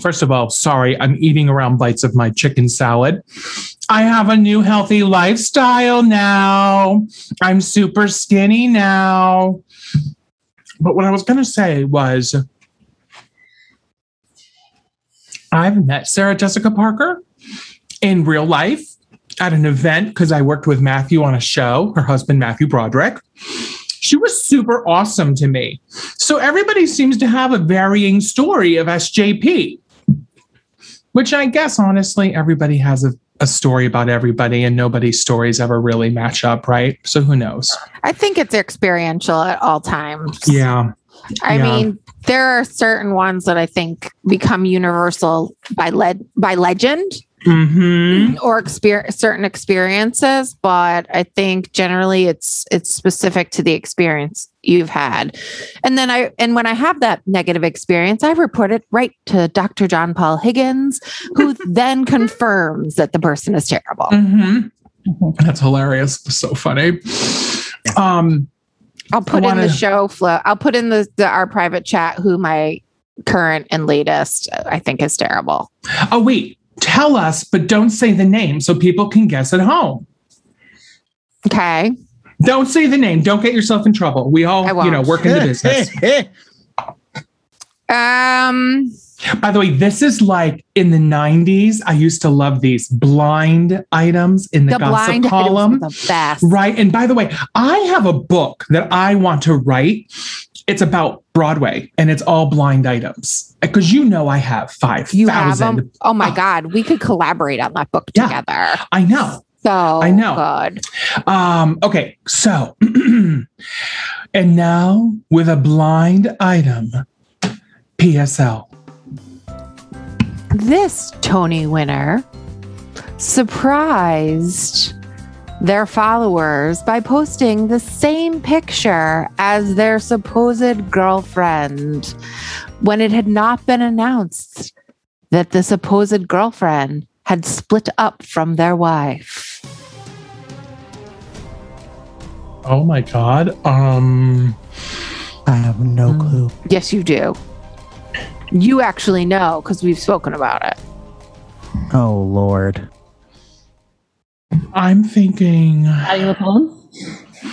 First of all, sorry, I'm eating around bites of my chicken salad. I have a new healthy lifestyle now. I'm super skinny now. But what I was going to say was I've met Sarah Jessica Parker in real life at an event because I worked with Matthew on a show, her husband, Matthew Broderick. She was super awesome to me. So everybody seems to have a varying story of SJP, which I guess honestly, everybody has a, a story about everybody and nobody's stories ever really match up, right? So who knows? I think it's experiential at all times. Yeah. I Yeah. mean, there are certain ones that I think become universal by led by legend hmm or exper- certain experiences, but I think generally it's it's specific to the experience you've had. And then I and when I have that negative experience, I report it right to Dr. John Paul Higgins, who then confirms that the person is terrible. hmm That's hilarious. So funny. Um, I'll put I in the show flow. I'll put in the, the our private chat who my current and latest I think is terrible. oh, wait. Tell us, but don't say the name so people can guess at home. Okay. Don't say the name. Don't get yourself in trouble. We all, you know, work in the business. Um By the way, this is like in the 90s. I used to love these blind items in the, the gossip blind column. the best. Right. And by the way, I have a book that I want to write. It's about Broadway and it's all blind items. Because you know I have five. You have 5,000. them. Oh my Oh. God, we could collaborate on that book Yeah. together. I know. So I know. good. Um, okay, so and now with a blind item, PSL. This Tony winner surprised their followers by posting the same picture as their supposed girlfriend when it had not been announced that the supposed girlfriend had split up from their wife. Oh my god. Um I have no Hmm. clue. Yes, you do. You actually know because we've spoken about it. Oh Lord. I'm thinking Patti LuPone?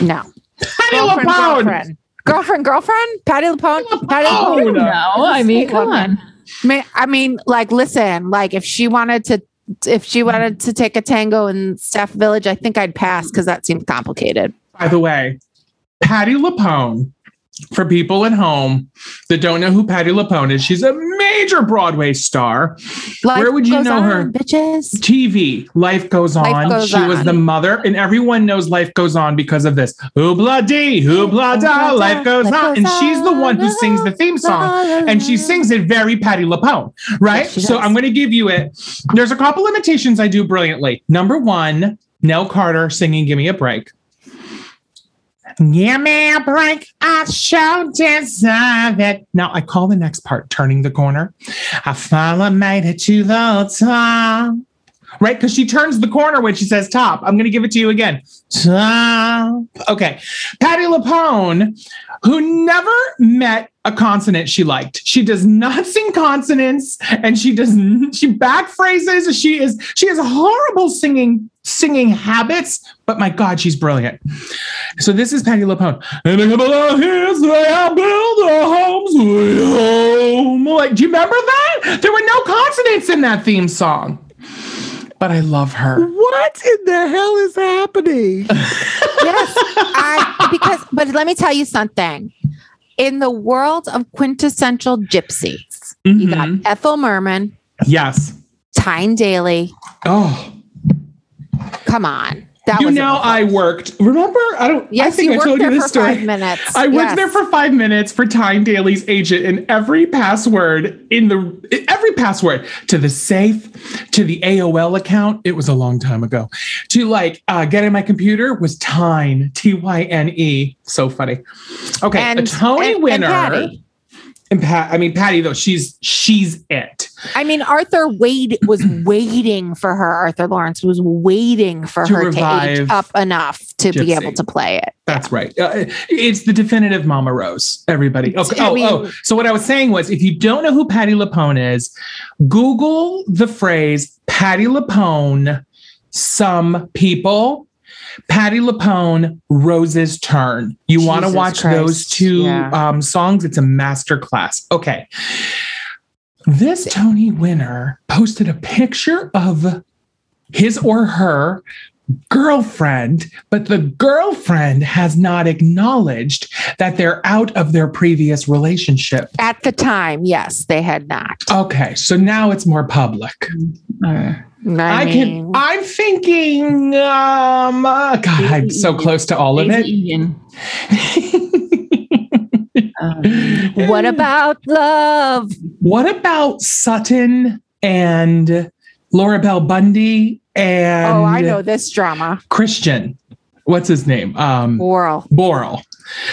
No. Patti Girlfriend, LuPone. girlfriend. Girlfriend, girlfriend? Patti LuPone? Patti Oh, no. I mean, come on. I mean, I mean, like, listen, like, if she wanted to, if she wanted to take a tango in Staff Village, I think I'd pass because that seems complicated. By the way, Patti LuPone, for people at home that don't know who Patti LuPone is, she's a major Broadway star. Life Where would you know her? bitches? TV, Life Goes Life On. Goes she was the mother, and everyone knows Life Goes On because of this. Hoobla dee, hoobla da, life goes life on. goes And she's the one who sings the theme song. And she sings it very Patti LuPone, right? Yes, so. I'm going to give you it. There's a couple imitations I do brilliantly. Number one, Nell Carter singing "Give Me a Break." Give me a break, I sure deserve it. Now I call the next part turning the corner. I finally made it to the top. Right? Because she turns the corner when she says top. I'm going to give it to you again. Top. Okay. Patti LuPone, who never met a consonant she liked. She does not sing consonants and she does she back phrases. She is she has horrible singing singing habits, but my God, she's brilliant. So this is Patti LuPone. And a couple of hills where I build a home sweet home. Like, do you remember that? There were no consonants in that theme song. But I love her. What in the hell is happening? Yes, I because but let me tell you something. In the world of quintessential gypsies, you got Mhm. Ethel Merman, Yes. Tyne Daly. Oh, Come on. That you know, I worked. Remember, I don't. I Yes, think you I worked told there you for this story. five minutes. I worked Yes. there for five minutes for Tyne Daly's agent, and every password in the every password to the safe, to the AOL account. It was a long time ago. To like uh, get in my computer was Tyne T Y N E. So funny. Okay, a Tony and- and winner. Patti. And Pat, I mean Patti though, she's she's it. I mean, Arthur Wade was waiting for her. Arthur Laurents was waiting for To her to age up enough to be able to play it. That's right. Uh, it's the definitive Mama Rose, everybody. Okay. I Oh, mean- oh. So what I was saying was if you don't know who Patti LuPone is, Google the phrase Patti LuPone, some people. Patti LuPone, Rose's Turn. You want to watch Christ. those two Yeah. um, songs? It's a master class. Okay. This Tony winner posted a picture of his or her girlfriend, but the girlfriend has not acknowledged that they're out of their previous relationship. At the time, yes, they had not. Okay, so now it's more public. I, I, can. mean, I'm thinking. Um. uh, God, I'm so close to all of it. Egan. Um, what about love? what about Sutton and Laura Bell Bundy and oh, I know this drama. Christian? What's his name? Um, Oral. Borle.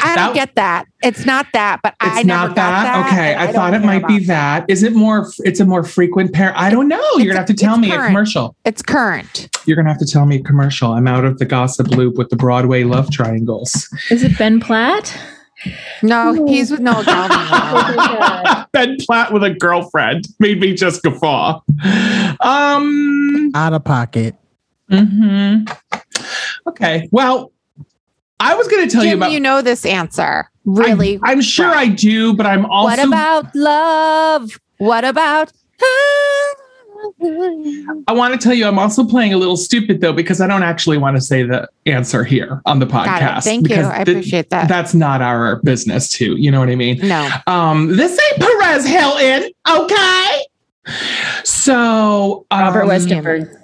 I don't That- get that. It's not that, but It's I never not got that. that. Okay, and I, thought it might be about that. Is it more? It's a more frequent pair. I don't know. You're gonna have to tell it's me a commercial. It's current. You're gonna have to tell me a commercial. I'm out of the gossip loop with the Broadway love triangles. is it Ben Platt? No, he's with Noah Galvin. Ben Platt with a girlfriend made me just guffaw. Um. Out of pocket. mhm. Okay. Well, I was gonna tell you about. you know this answer. Really? I'm, I'm sure well. I do, but I'm also. what about love? What about I want to tell you, I'm also playing a little stupid though because I don't actually want to say the answer here on the podcast. Got it. Thank you. I th- appreciate that. That's not our business, too. You know what I mean? No. Um, this ain't Perez Hilton, okay? So, um, Robert Westenberg.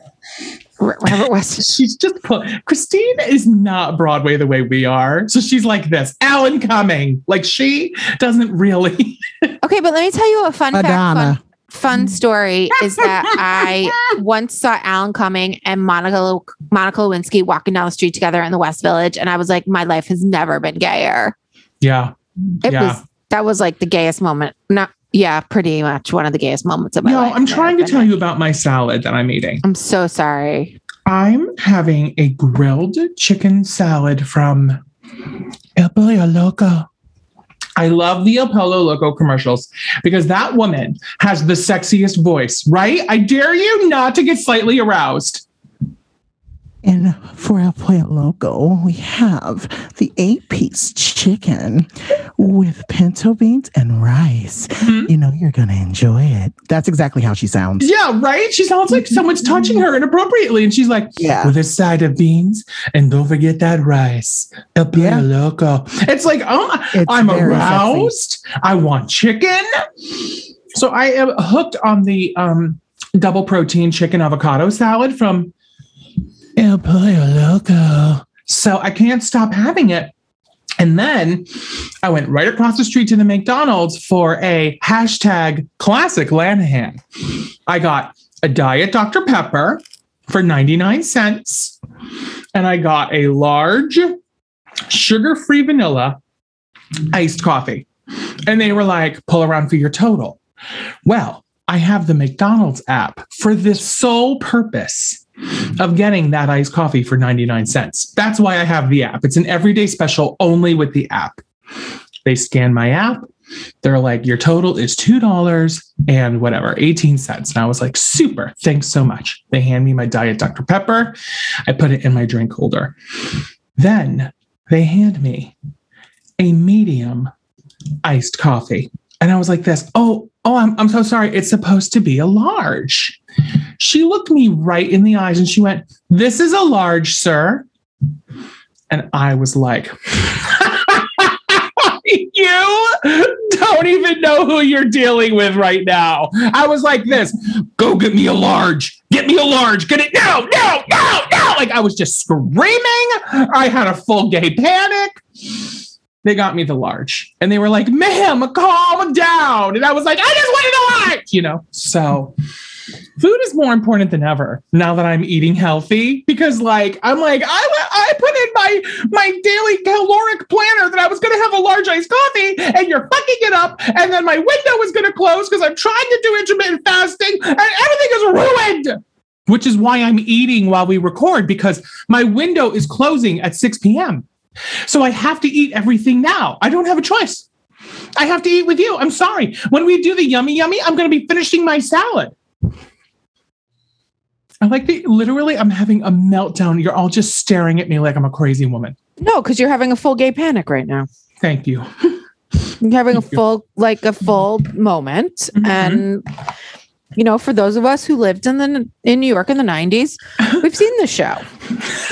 R- Robert West. She's just put, Christine is not Broadway the way we are. So she's like this Alan Cumming. Like she doesn't really. Okay, but let me tell you a fun fact. Fun, Madonna. Fun mm. story is that I once saw Alan Cumming and Monica Monica Lewinsky walking down the street together in the West Village, and I was like, my life has never been gayer. Yeah. It Yeah. was that was like the gayest moment. Not yeah, pretty much one of the gayest moments of my No, life. No, I'm trying to tell been you about my salad that I'm eating. I'm so sorry. I'm having a grilled chicken salad from El Pollo Loco. I love the El Pollo Loco commercials because that woman has the sexiest voice, right? I dare you not to get slightly aroused. And for El Pollo Loco, we have the eight piece chicken with pinto beans and rice. Mhm. You know, you're going to enjoy it. That's exactly how she sounds. Yeah, right? She sounds like someone's touching her inappropriately. And she's like, Yeah. with a side of beans and don't forget that rice. El Pollo Yeah. Loco. It's like, oh, It's I'm aroused. I want chicken. So I am hooked on the um, double protein chicken avocado salad from El Pollo Loco. So I can't stop having it. And then I went right across the street to the McDonald's for a hashtag classic Lanahan. I got a Diet Dr. Pepper for 99 cents. And I got a large sugar free vanilla iced coffee. And they were like, pull around for your total. Well, I have the McDonald's app for this sole purpose of getting that iced coffee for 99 cents. That's why I have the app. It's an everyday special only with the app. They scan my app. They're like, your total is $2 and whatever, 18 cents. And I was like, super, thanks so much. They hand me my Diet Dr. Pepper. I put it in my drink holder. Then they hand me a medium iced coffee. And I was like, this, oh, oh, I'm, I'm so sorry. It's supposed to be a large. She looked me right in the eyes and she went, This is a large, sir. And I was like, You don't even know who you're dealing with right now. I was like, This, go get me a large. Get me a large. Get it. No, no, no, no. Like I was just screaming. I had a full gay panic they got me the large and they were like ma'am calm down and i was like i just wanted a large you know so food is more important than ever now that I'm eating healthy because like I'm like I I put in my my daily caloric planner that I was going to have a large iced coffee and you're fucking it up and then my window is going to close because I'm trying to do intermittent fasting and everything is ruined. Which is why I'm eating while we record because my window is closing at 6 p.m. So I have to eat everything now. I don't have a choice. I have to eat with you. I'm sorry. When we do the yummy yummy, I'm going to be finishing my salad. I like the literally, I'm having a meltdown. You're all just staring at me like I'm a crazy woman. No, because you're having a full gay panic right now. Thank you. You're having a Thank you. full, like a full moment. Mhm. And you know, for those of us who lived in the in New York in the 90s, we've seen the show.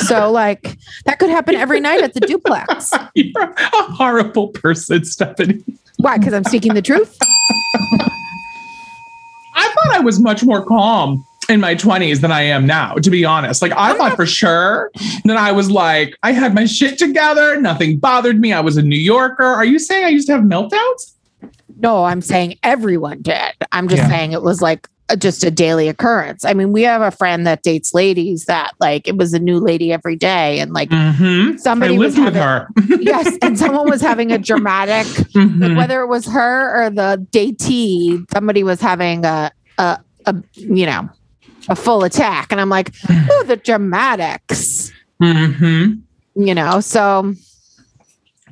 So like that could happen every night at the duplex. You're a horrible person, Stephanie. Why? Because I'm speaking the truth. I thought I was much more calm in my 20s than I am now, to be honest. Like, I thought for sure that I was like, I had my shit together. Nothing bothered me. I was a New Yorker. Are you saying I used to have meltdowns? No, I'm saying everyone did. I'm just Yeah. saying it was like a, just a daily occurrence. I mean, we have a friend that dates ladies that like it was a new lady every day, and like Mm-hmm. I somebody was lived with having, her. yes, and someone was having a dramatic Mhm. like whether it was her or the datee, somebody was having a a, a you know a full attack, and I'm like, oh, the dramatics, Mhm. you know. So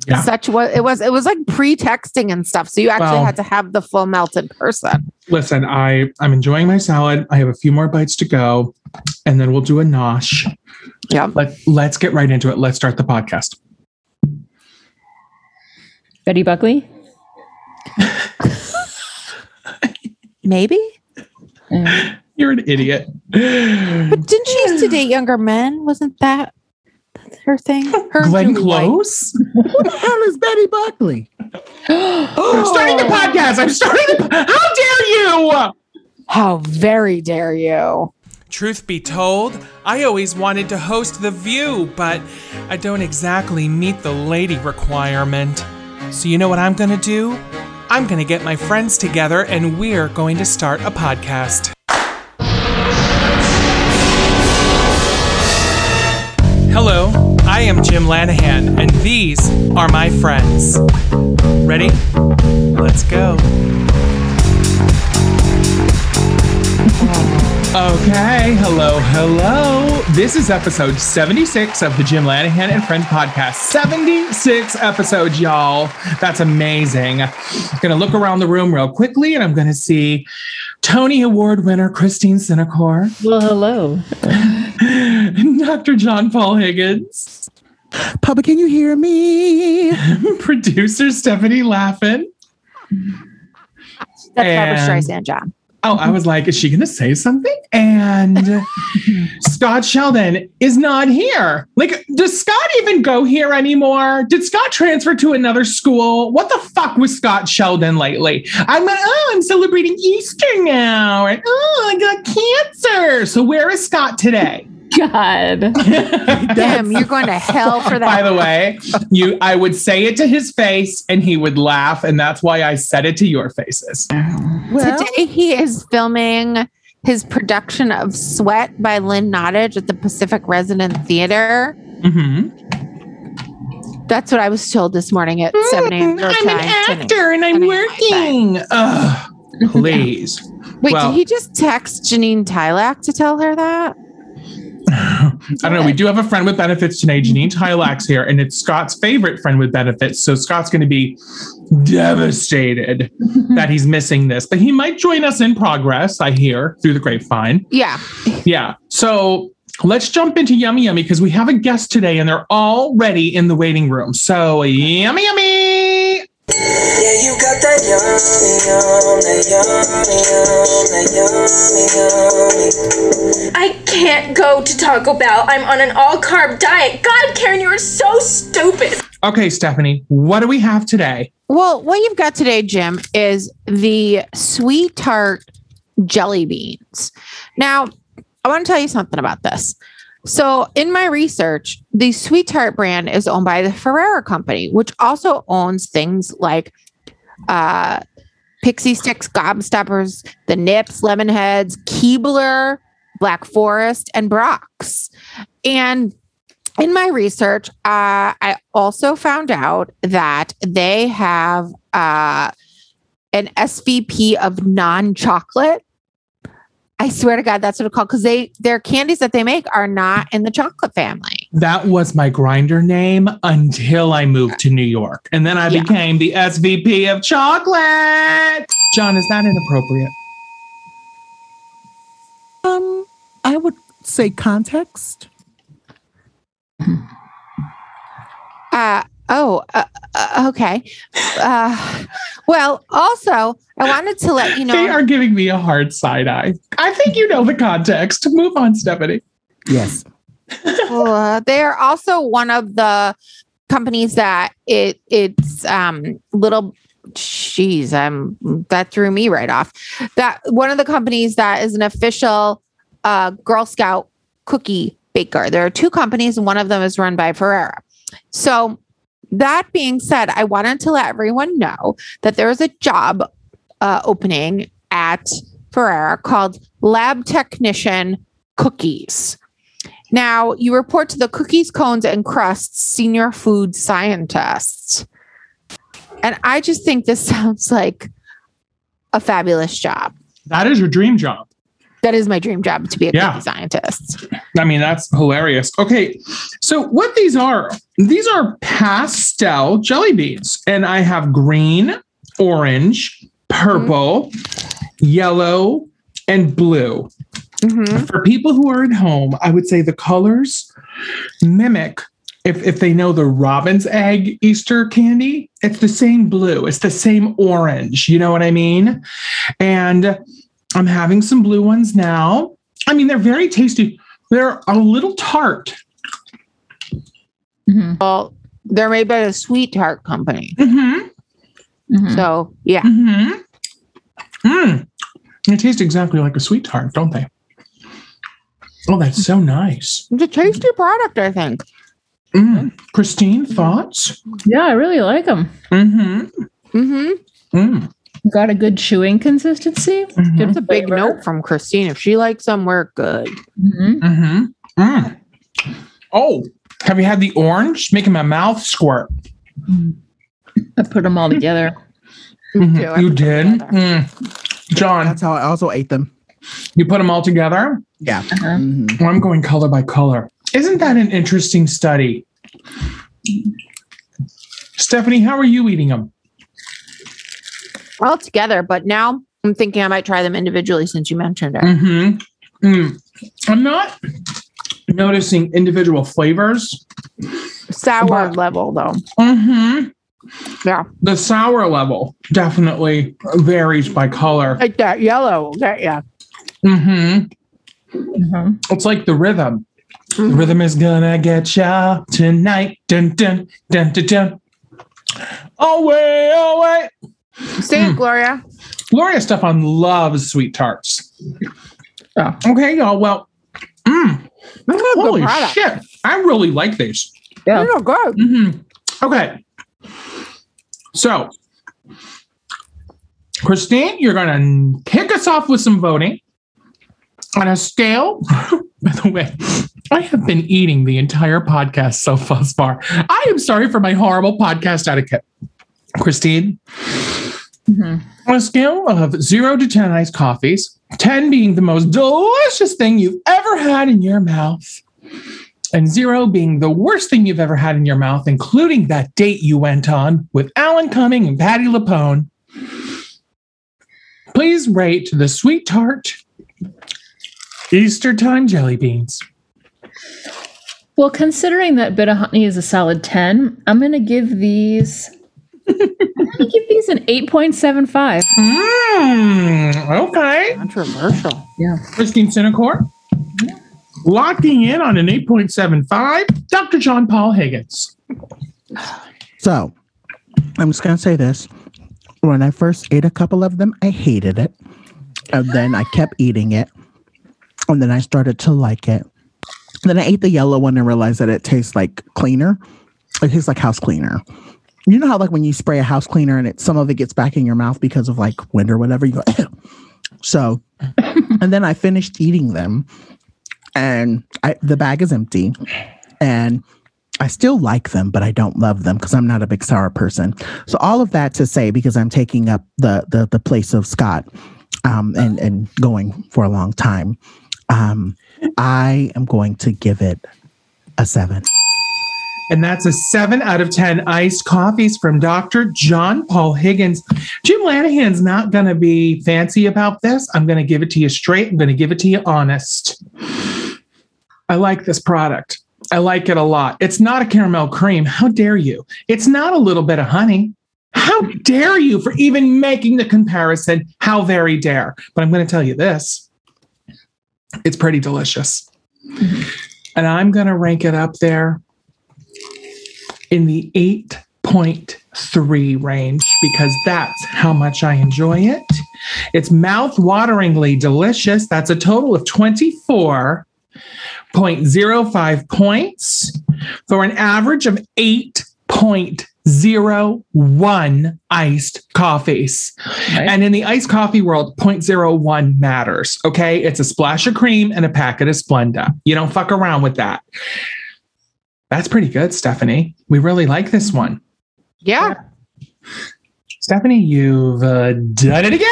Yeah. such was it was it was like pre-texting and stuff. So you actually Well- had to have the full melt in person. Listen, I I'm enjoying my salad. I have a few more bites to go, and then we'll do a nosh. Yeah. Let Let's get right into it. Let's start the podcast. Betty Buckley. Maybe, Uh, You're an idiot. but didn't she used to date younger men? Wasn't that her thing? Her Glenn Julie White. Close. Who the hell is Betty Buckley? oh. I'm starting the podcast. I'm starting the. How dare you? How very dare you? Truth be told, I always wanted to host The View, but I don't exactly meet the lady requirement. So, you know what I'm gonna do? I'm gonna get my friends together and we're going to start a podcast. Hello, I am Jim Lanahan, and these are my friends. Ready? Let's go. Okay, hello, hello. This is episode 76 of the Jim Lanahan and Friends podcast. 76 episodes, y'all. That's amazing. I'm Gonna look around the room real quickly and I'm gonna see Tony Award winner Christine Cinecor, well, hello. Dr. John Paul Higgins, Papa, can you hear me? producer Stephanie Laffin. That's Barbara And- Streisand, John. Oh, I was like, is she going to say something? And Scott Sheldon is not here. Like, does Scott even go here anymore? Did Scott transfer to another school? What the fuck was Scott Sheldon lately? I'm like, oh, I'm celebrating Easter now. And oh, I got cancer. So where is Scott today? God. Damn, you're going to hell for that. By the way, you I would say it to his face and he would laugh, and that's why I said it to your faces. Well, Today he is filming his production of Sweat by Lynn Nottage at the Pacific Resident Theater. hmm That's what I was told this morning at 7 a.m. I'm an actor and I'm Ten a.m. my working. Ugh, please. Wait, Well- did he just text Janine Tylack to tell her that? I don't know. We do have a friend with benefits today, Janine Tylax here, and it's Scott's favorite friend with benefits. So Scott's going to be devastated that he's missing this, but he might join us in progress, I hear, through the grapevine. Yeah. Yeah. So let's jump into Yummy Yummy because we have a guest today and they're already in the waiting room. So, Yummy Yummy. Yeah, you got that yummy, yum, that yummy, yum, that yummy, yummy. I can't go to Taco Bell. I'm on an all carb diet. God, Karen, you are so stupid. Okay, Stephanie, what do we have today? Well, what you've got today, Jim, is the sweet tart jelly beans. Now, I want to tell you something about this. So, in my research, the Sweet Tart brand is owned by the Ferrara Company, which also owns things like uh, Pixy Stix, Gobstoppers, the Nips, Lemonheads, Keebler, Black Forest, and Brach's. And in my research, uh, I also found out that they have uh, an SVP of non chocolate. I swear to God, that's what it's called because they their candies that they make are not in the chocolate family. That was my Grindr name until I moved to New York. And then I Yeah. became the SVP of chocolate. John, is that inappropriate? Um, I would say context. Uh, oh, uh, uh, okay. Uh, well, also, I wanted to let you know. They are giving me a hard side eye. I think you know the context. Move on, Stephanie. Yes. Uh, they are also one of the companies that it it's um little jeez um that threw me right off. That one of the companies that is an official uh girl scout cookie baker. There are two companies and one of them is run by ferrara. So that being said i wanted to let everyone know that there is a job uh, opening at ferrara called lab technician cookies now, you report to the cookies, cones, and crusts senior food scientists. And I just think this sounds like a fabulous job. That is your dream job. That is my dream job to be a Yeah. cookie scientist. I mean, that's hilarious. Okay. So, what these are, these are pastel jelly beans, and I have green, orange, purple, mm-hmm. yellow, and blue. Mhm. For people who are at home, I would say the colors mimic. If, if they know the robin's egg Easter candy, it's the same blue, it's the same orange. You know what I mean? And I'm having some blue ones now. I mean, they're very tasty. They're a little tart. Mhm. Well, they're made by a sweet tart company. Mm-hmm. Mhm. So, yeah. Mm-hmm. Mm. They taste exactly like a sweet tart, don't they? Oh, that's so nice. It's a tasty product, I think. Mm. Christine, thoughts? Yeah, I really like them. Mm-hmm. Mm-hmm. Mm. Got a good chewing consistency. Mhm. It's a big flavor. note from Christine. If she likes them, we're good. Mhm. Mm-hmm. Mm. Oh, have you had the orange? Making my mouth squirt. I put them all together. Mhm. too. You did? Mm. John, That's how I also ate them. You put them all together? Yeah. Uh-huh. Mhm. I'm going color by color. Isn't that an interesting study? Stephanie, how are you eating them? All together, but now I'm thinking I might try them individually since you mentioned it. Mm-hmm. Mm. I'm not noticing individual flavors. Sour But- level, though. Mm-hmm. Yeah. The sour level definitely varies by color. Like that yellow. That, yeah. Mm-hmm. Mhm. It's like the rhythm. The Mhm. rhythm is gonna get ya tonight. Dun dun dun dun dun. Away, away. Say it, Mm. Gloria. Gloria Estefan loves sweet tarts. Oh. Okay, y'all. Well, mm, This is a good holy shit. I really like these. Yeah. These are good. hmm Okay. So, Christine, you're going to kick us off with some voting on a scale. By the way, I have been eating the entire podcast so far. I am sorry for my horrible podcast etiquette. Christine, Mhm. on a scale of zero to 10 iced coffees, 10 being the most delicious thing you've ever had in your mouth, and zero being the worst thing you've ever had in your mouth, including that date you went on with Alan Cumming and Patti LuPone. Please rate the sweet tart Easter time jelly beans. Well, considering that bit of honey is a solid 10, I'm going to give these. I'm going to give these an 8.75. Mmm, okay. Controversial. Yeah. Christine Cinecor. Locking in on an 8.75. Dr. John Paul Higgins. So I'm just gonna say this. When I first ate a couple of them, I hated it. And then I kept eating it. And then I started to like it. Then I ate the yellow one and realized that it tastes like cleaner. It tastes like house cleaner. you know how like when you spray a house cleaner and it some of it gets back in your mouth because of like wind or whatever, you go, so and then I finished eating them and I, the bag is empty and I still like them, but I don't love them because I'm not a big sour person. So all of that to say, because I'm taking up the the, the place of Scott um, and and going for a long time, um, I am going to give it a seven. And that's a seven out of 10 iced coffees from Dr. John Paul Higgins. Jim Lanahan's not going to be fancy about this. I'm going to give it to you straight. I'm going to give it to you honest. I like this product. I like it a lot. It's not a caramel cream. How dare you? It's not a little bit of honey. How dare you for even making the comparison? How very dare. But I'm going to tell you this it's pretty delicious. And I'm going to rank it up there in the 8.3 range because that's how much I enjoy it. It's mouth-wateringly delicious. That's a total of 24.05 points for an average of 8.01 iced coffees. And in the iced coffee world, 0.01 matters. Okay. It's a splash of cream and a packet of Splenda. You don't fuck around with that. That's pretty good, Stephanie. We really like this one. Yeah. Stephanie, you've uh, done it again.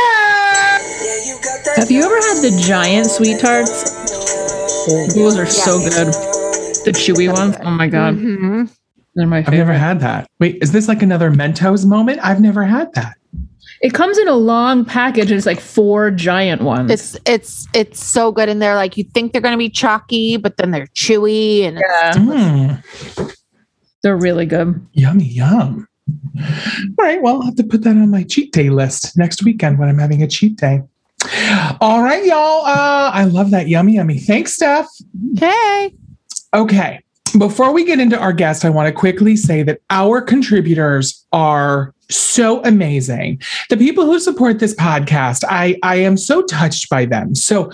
Have you ever had the giant sweet tarts? Those are so good. The chewy ones. Oh my god, Mhm. They're my I've never had that. Wait, is this like another Mentos moment? I've never had that. It comes in a long package. and It's like four giant ones. It's it's it's so good in there. Like you think they're gonna be chalky, but then they're chewy and yeah, Mm, they're really good. yummy, yum. All right, well, I'll have to put that on my cheat day list next weekend when I'm having a cheat day. All right, y'all. Uh, I love that yummy, yummy. Thanks, Steph. okay. Okay. Before we get into our guest, I want to quickly say that our contributors are so amazing. The people who support this podcast, I, I am so touched by them. So,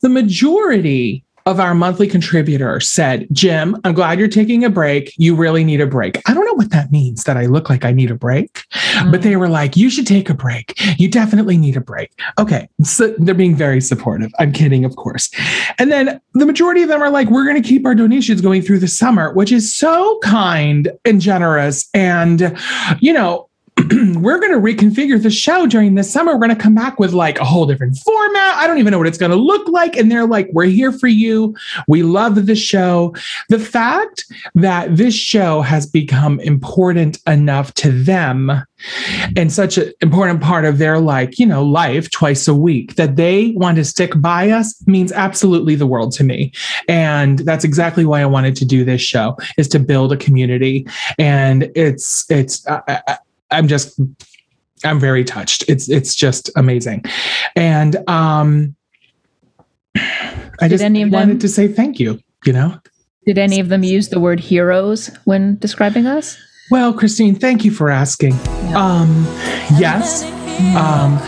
the majority of our monthly contributors said, Jim, I'm glad you're taking a break. You really need a break. I don't know what that means that I look like I need a break, but they mm. were like, you should take a break. You definitely need a break. Okay. So they're being very supportive. I'm kidding, of course. And then the majority of them are like, we're going to keep our donations going through the summer, which is so kind and generous. And, you know, we're going to reconfigure the show during the summer. We're going to come back with like a whole different format. I don't even know what it's going to look like. And they're like, we're here for you. We love the show. The fact that this show has become important enough to them and such an important part of their like you know life twice a week that they want to stick by us means absolutely the world to me and that's exactly why i wanted to do this show is to build a community and it's it's I, I, i'm just i'm very touched it's it's just amazing and um i just wanted them- to say thank you you know Did any of them use the word heroes when describing us? Well, Christine, thank you for asking. Um, yes. Um,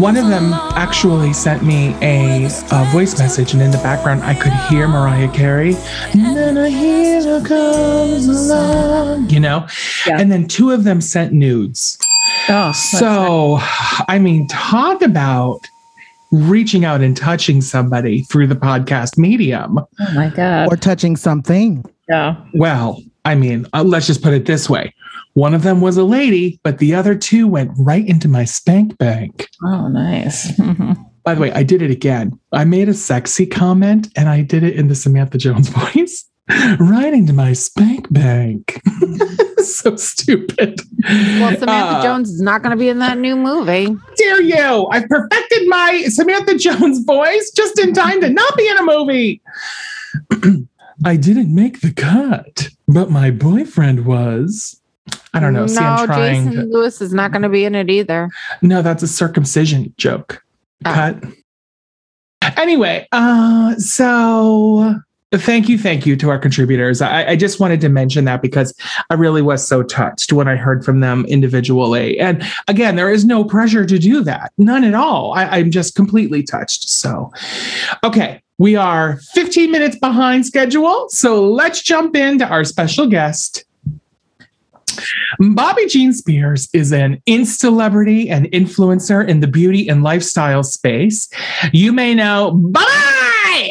one of them actually sent me a, a voice message, and in the background, I could hear Mariah Carey. And then a hero comes along, you know? Yeah. And then two of them sent nudes. Oh, So, I mean, talk about reaching out and touching somebody through the podcast medium. oh my god. Or touching something. Yeah. Well, I mean, uh, let's just put it this way. One of them was a lady, but the other two went right into my spank bank. Oh, nice. By the way, I did it again. I made a sexy comment and I did it in the Samantha Jones voice. Right into my spank bank. so stupid. Well, Samantha Uh, Jones is not gonna be in that new movie. dare you? I've perfected my Samantha Jones voice just in time to not be in a movie. I didn't make the cut, but my boyfriend was. I don't know. See, I'm no, trying. Jason to- Lewis is not gonna be in it either. no, that's a circumcision joke. Oh. Cut. Anyway, uh, so thank you, thank you to our contributors. I, I just wanted to mention that because I really was so touched when I heard from them individually. And again, there is no pressure to do that, none at all. I, I'm just completely touched. So, okay, we are 15 minutes behind schedule. So let's jump into our special guest. Bobby Jean Spears is an instability and influencer in the beauty and lifestyle space. You may know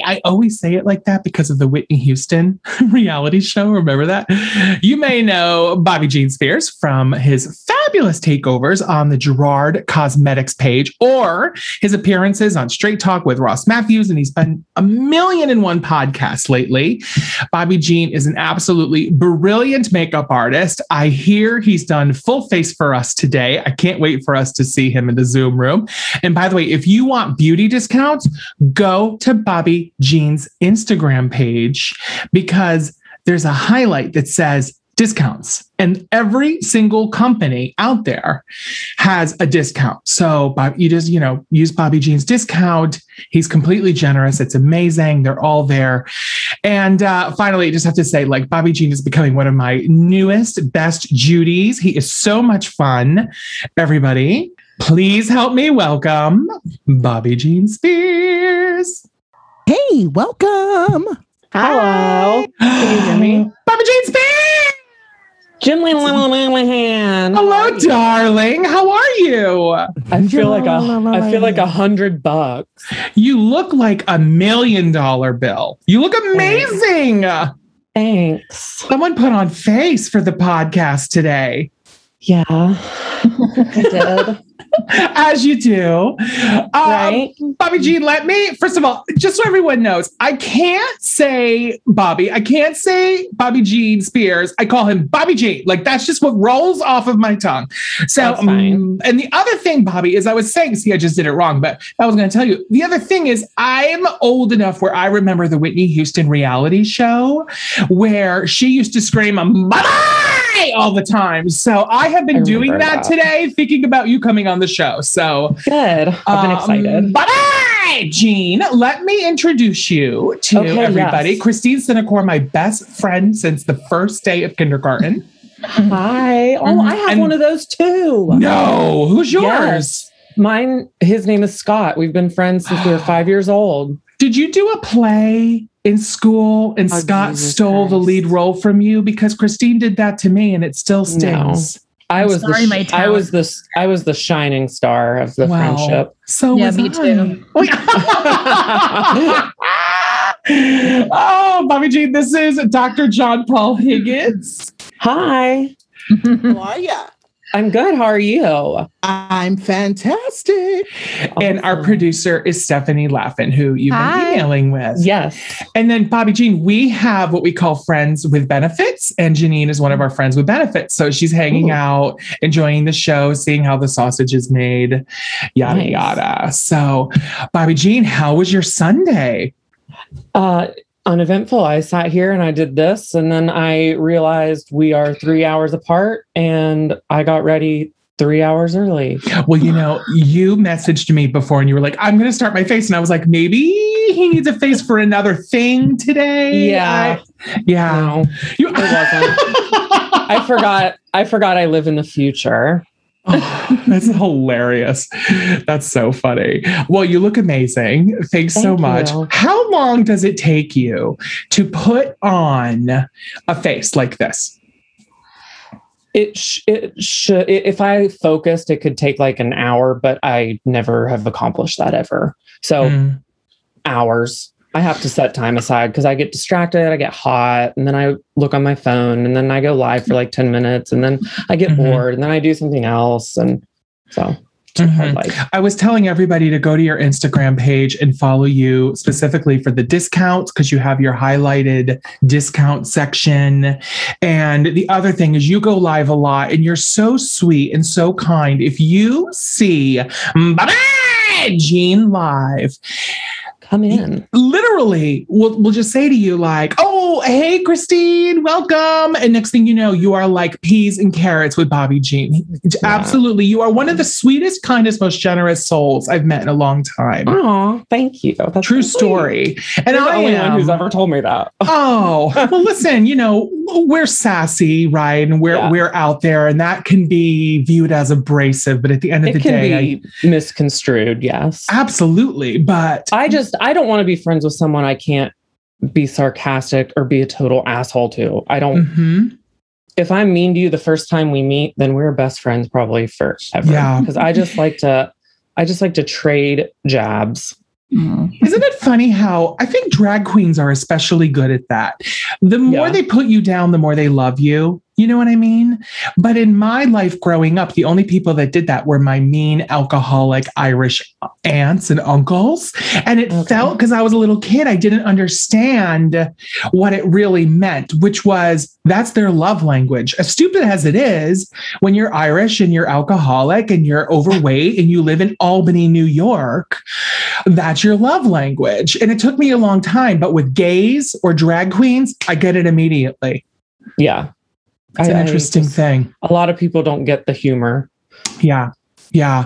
I always say it like that because of the Whitney Houston reality show. Remember that? You may know Bobby Jean Spears from his fabulous takeovers on the Gerard Cosmetics page or his appearances on Straight Talk with Ross Mathews. And he's been a one podcasts lately. Bobby Jean is an absolutely brilliant makeup artist. I hear he's done full face for us today. I can't wait for us to see him in the Zoom room. And by the way, if you want beauty discounts, go to Bobby Jean's Instagram page because there's a highlight that says discounts. And every single company out there has a discount. So Bob, you just you know use bobby jean's discount. He's completely generous. It's amazing. They're all there. And uh, finally i just have to say like bobby jean is becoming one of my newest best judies. He is so much fun. Everybody please help me welcome bobby jean spears Hey, welcome. Hello. Can you hear me? bobby jean spears Jim Lillihan. hello darling how are you I feel like a I feel like a hundred bucks. You look like a million dollar bill. You look amazing. Thanks. Someone put on face for the podcast today, Yeah. I did. as you do. Um, Right. Bobby G, let me, first of all, just so everyone knows, I can't say Bobby. I can't say Bobby Jean Spears. I call him Bobby G. Like that's just what rolls off of my tongue. So, That's fine. um, and the other thing, Bobby, is I was saying, see, I just did it wrong, but I was going to tell you. The other thing is, I'm old enough where I remember the Whitney Houston reality show where she used to scream, Bobby! all the time. So I have been I doing that, that. today, thinking about you coming on the show. So Good. I've been um, excited. Bye, Jean. Let me introduce you to Okay, everybody. yes. Christine Cinecor, my best friend since the first day of kindergarten. Hi. Oh, I have And- one of those too. No, who's yours? Yes. Mine, his name is Scott. We've been friends since we were five years old. Did you do a play in school and Oh, Scott Jesus stole the lead role from you? Because Christine did that to me and it still stings. I I'm was sorry, the my sh- I was the I was the shining star of the Wow. friendship. So Yeah, was me I. too. oh, Bobby Jean, this is Dr. John Paul Higgins. Hi. How are ya? I'm good. How are you? I'm fantastic. And our producer is Stephanie Laffin, who you've Hi. been emailing with. Yes. And then Bobby Jean, we have what we call friends with benefits, and Janine is one of our friends with benefits. So she's hanging Ooh. out, enjoying the show, seeing how the sausage is made, yada Nice. yada. So, Bobby Jean, how was your Sunday? Uh, uneventful. I sat here and I did this, and then I realized we are three hours apart, and I got ready three hours early. Well, you know, you messaged me before, and you were like, "I'm going to start my face," and I was like, maybe he needs a face for another thing today. Yeah. I- yeah. No, You- I forgot. I forgot I live in the future. Oh, that's hilarious. That's so funny. Well, you look amazing. Thanks so much. you. How long does it take you to put on a face like this? It sh- it should. If I focused, it could take like an hour, but I never have accomplished that ever. So Mm. hours. I have to set time aside because I get distracted, I get hot, and then I look on my phone, and then I go live for like 10 minutes, and then I get Mhm. bored, and then I do something else. And so it's a hard Mhm. I was telling everybody to go to your Instagram page and follow you specifically for the discounts because you have your highlighted discount section. And the other thing is, you go live a lot and you're so sweet and so kind. If you see Jean live, Come in. literally we'll, we'll just say to you like oh hey christine welcome and next thing you know you are like peas and carrots with bobby jean absolutely you are one of the sweetest kindest most generous souls i've met in a long time Oh, thank you. That's true so story and You're the i only am one who's ever told me that. Oh, well, listen, you know, we're sassy, right? And we're Yeah. we're out there, and that can be viewed as abrasive, but at the end of It the can day, be misconstrued. Yes. Absolutely. But I just I don't want to be friends with someone I can't be sarcastic or be a total asshole to. I don't Mhm. if I'm mean to you the first time we meet, then we're best friends probably forever. Yeah. Because I just like to, I just like to trade jabs. Isn't it funny how I think drag queens are especially good at that? The more Yeah. they put you down, the more they love you. You know what I mean? But in my life growing up, the only people that did that were my mean alcoholic Irish aunts and uncles. And it Okay. felt because I was a little kid, I didn't understand what it really meant, which was that's their love language. As stupid as it is, when you're Irish and you're alcoholic and you're overweight and you live in Albany, New York, that's your love language. And it took me a long time, but with gays or drag queens, I get it immediately. Yeah. It's I- an interesting just- thing. A lot of people don't get the humor. Yeah. Yeah.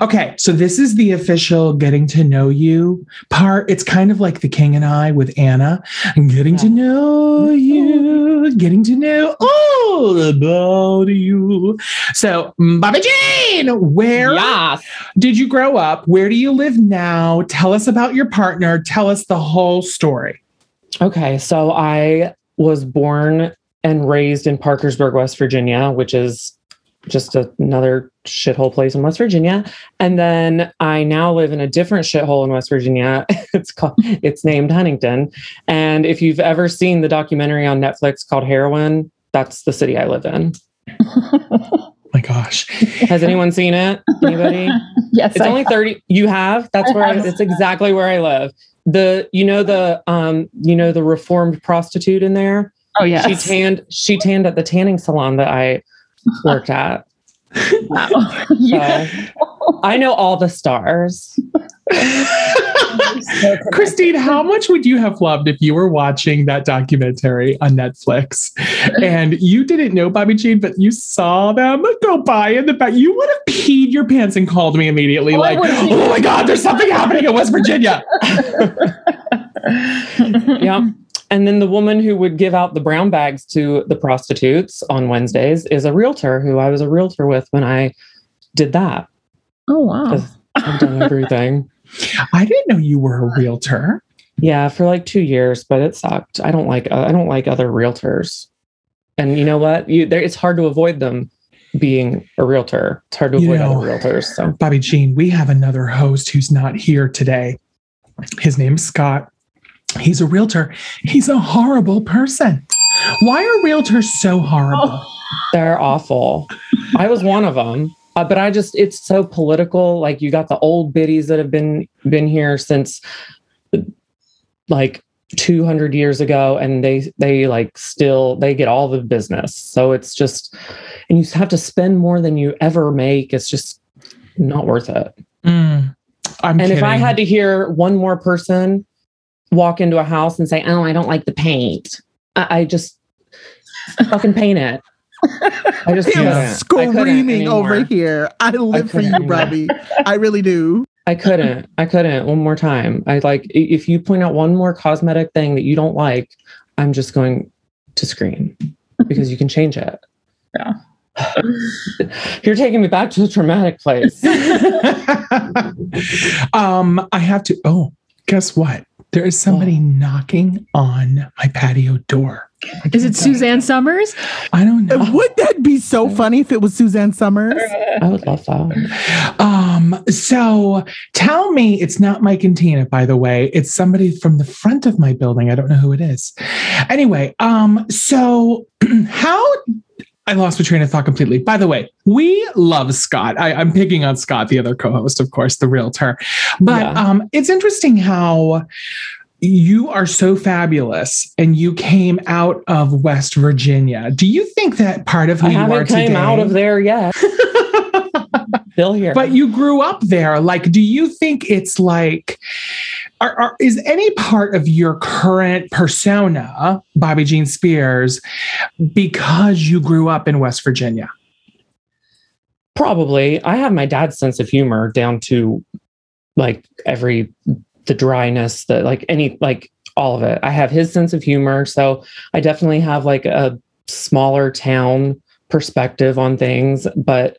Okay. So this is the official getting to know you part. It's kind of like the king and I with Anna. Getting to know you, getting to know all about you. So, Bobby Jean, where Yes. did you grow up? Where do you live now? Tell us about your partner. Tell us the whole story. Okay. So I was born and raised in Parkersburg, West Virginia, which is just another shithole place in West Virginia. And then I now live in a different shithole in West Virginia. it's called it's named Huntington. And if you've ever seen the documentary on Netflix called Heroin, that's the city I live in. my gosh. Has anyone seen it? Anybody? yes, It's I only 30 you have? That's I where I, it's exactly where I live. The you know the um you know the reformed prostitute in there? Oh yeah. She tanned she tanned at the tanning salon that I worked at. Wow. So Yeah. I know all the stars. Christine, how much would you have loved if you were watching that documentary on Netflix and you didn't know Bobby Jean, but you saw them go by in the back? You would have peed your pants and called me immediately, Oh, like, oh my God, there's something happening in West Virginia. Yeah. And then the woman who would give out the brown bags to the prostitutes on Wednesdays is a realtor who I was a realtor with when I did that. Oh wow. 'Cause I've done everything. I didn't know you were a realtor. Yeah, for like two years, but it sucked. I don't like uh, I don't like other realtors, and you know what? You there, it's hard to avoid them being a realtor. It's hard to You avoid know- other realtors. So Bobby Jean, we have another host who's not here today. His name's Scott. He's a realtor. He's a horrible person. Why are realtors so horrible? they're awful. I was one of them, uh, but I just it's so political. Like you got the old biddies that have been been here since like 200 years ago and they they like still they get all the business so it's just and you have to spend more than you ever make it's just not worth it Mm, I'm and if I had to hear one more person walk into a house and say, "Oh, I don't like the paint," I, I just fucking paint it. I just He couldn't. I couldn't screaming over here. I live for you, couldn't Robbie. I really do. I couldn't. I couldn't. One more time. I like if you point out one more cosmetic thing that you don't like, I'm just going to scream because you can change it. Yeah. You're taking me back to the traumatic place. um, I have to. Oh, guess what? There is somebody knocking on my patio door. Is it Suzanne Somers? I don't know. Would that be so funny if it was Suzanne Somers? I would love that. Um, so tell me, it's not Mike and Tina, by the way. It's somebody from the front of my building. I don't know who it is. Anyway, um, so how I lost my train of thought completely. By the way, we love Scott. I, I'm picking on Scott, the other co-host, of course, the realtor. But Yeah. um, it's interesting how you are so fabulous and you came out of West Virginia. Do you think that part of who I you are haven't came today, out of there yet. Still here. but you grew up there. Like, do you think it's like, are, are, is any part of your current persona, Bobby Jean Spears, because you grew up in West Virginia? Probably. I have my dad's sense of humor down to like every the dryness, the like any like all of it. I have his sense of humor, so I definitely have like a smaller town perspective on things, but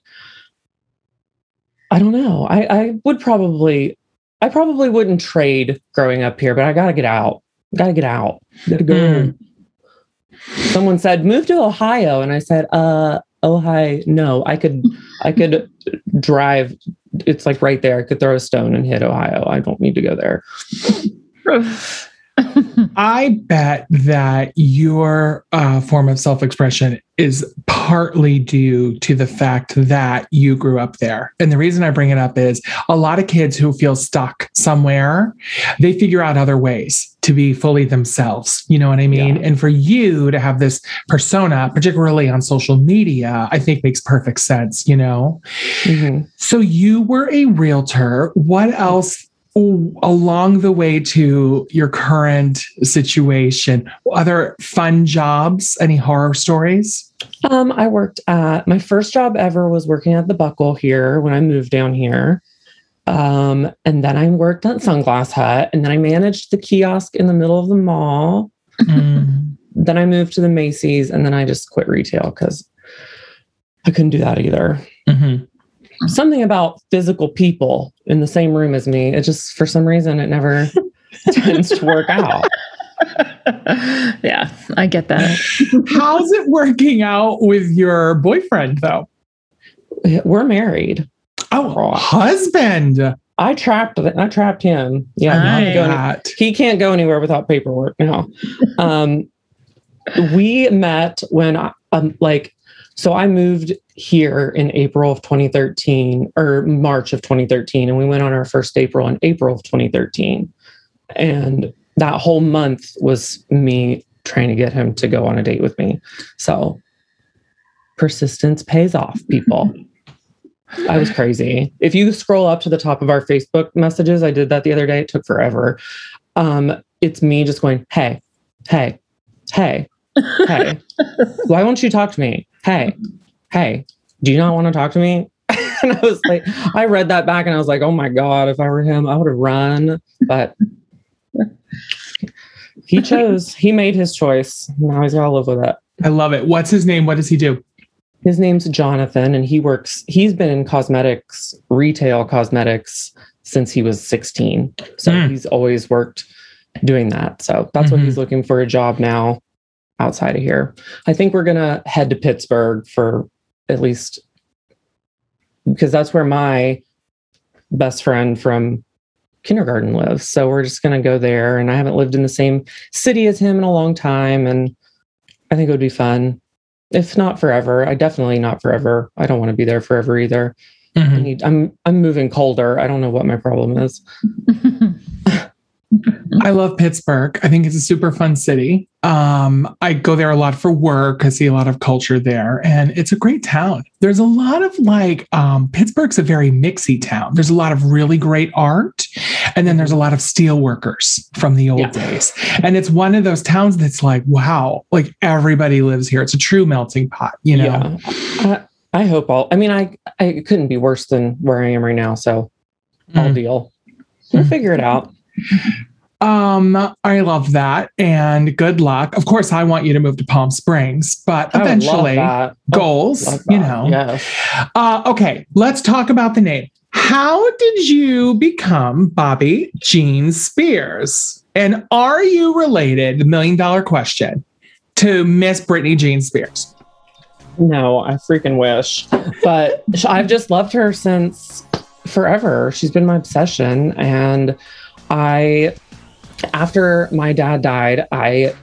I don't know. I I would probably I probably wouldn't trade growing up here, but I got to get out. Got to get out. Got to go. Mm. someone said move to ohio and i said uh ohio no i could i could drive it's like right there i could throw a stone and hit ohio i don't need to go there I bet that your uh, form of self expression is partly due to the fact that you grew up there. And the reason I bring it up is a lot of kids who feel stuck somewhere, they figure out other ways to be fully themselves. You know what I mean? Yeah. And for you to have this persona, particularly on social media, I think makes perfect sense, you know? Mhm. So you were a realtor. What else along the way to your current situation? Other fun jobs? Any horror stories? Um, I worked at my first job ever was working at the Buckle here when I moved down here. Um, and then I worked at Sunglass Hut, and then I managed the kiosk in the middle of the mall. Mm. Then I moved to the Macy's, and then I just quit retail because I couldn't do that either. Mhm. Something about physical people in the same room as me, it just for some reason it never tends to work out. yeah, I get that. How's it working out with your boyfriend, though? We're married. Oh, husband. I trapped I trapped him. Yeah, he can't go any- he can't go anywhere without paperwork now. Um, we met when I, um, like, so I moved here in April of 2013 or March of 2013, and we went on our first April in April of 2013. And that whole month was me trying to get him to go on a date with me. So persistence pays off, people. I was crazy. If you scroll up to the top of our Facebook messages, I did that the other day. It took forever. Um, it's me just going, hey, hey, hey, hey. Why won't you talk to me? Hey, hey, do you not want to talk to me? and I was like, I read that back and I was like, oh my God, if I were him, I would have run. But he chose, he made his choice. Now he's got to live with it. I love it. What's his name? What does he do? His name's Jonathan, and he works, he's been in cosmetics, retail cosmetics since he was 16. So Mm. he's always worked doing that. So that's what he's looking for a job now outside of here. I think we're going to head to Pittsburgh for at least because that's where my best friend from kindergarten lives. So we're just going to go there. And I haven't lived in the same city as him in a long time. And I think it would be fun. If not forever, I definitely not forever. I don't want to be there forever either. I Mhm. need, I'm I'm moving colder. I don't know what my problem is. I love Pittsburgh. I think it's a super fun city. Um, I go there a lot for work. I see a lot of culture there, and it's a great town. There's a lot of like um, Pittsburgh's a very mixy town. There's a lot of really great art, and then there's a lot of steel workers from the old Yeah. days. And it's one of those towns that's like, wow, like everybody lives here. It's a true melting pot, you know. Yeah. I, I hope all I mean I I couldn't be worse than where I am right now. So I'll Mm. deal. We'll Mm. figure it out. Um, I love that, and good luck. Of course, I want you to move to Palm Springs, but I would love eventually, goals, you know. Yes. Uh, okay, let's talk about the name. How did you become Bobby Jean Spears? And are you related, the million dollar question, to Miss Britney Jean Spears? No, I freaking wish. But I've just loved her since forever. She's been my obsession. And I, after my dad died, I,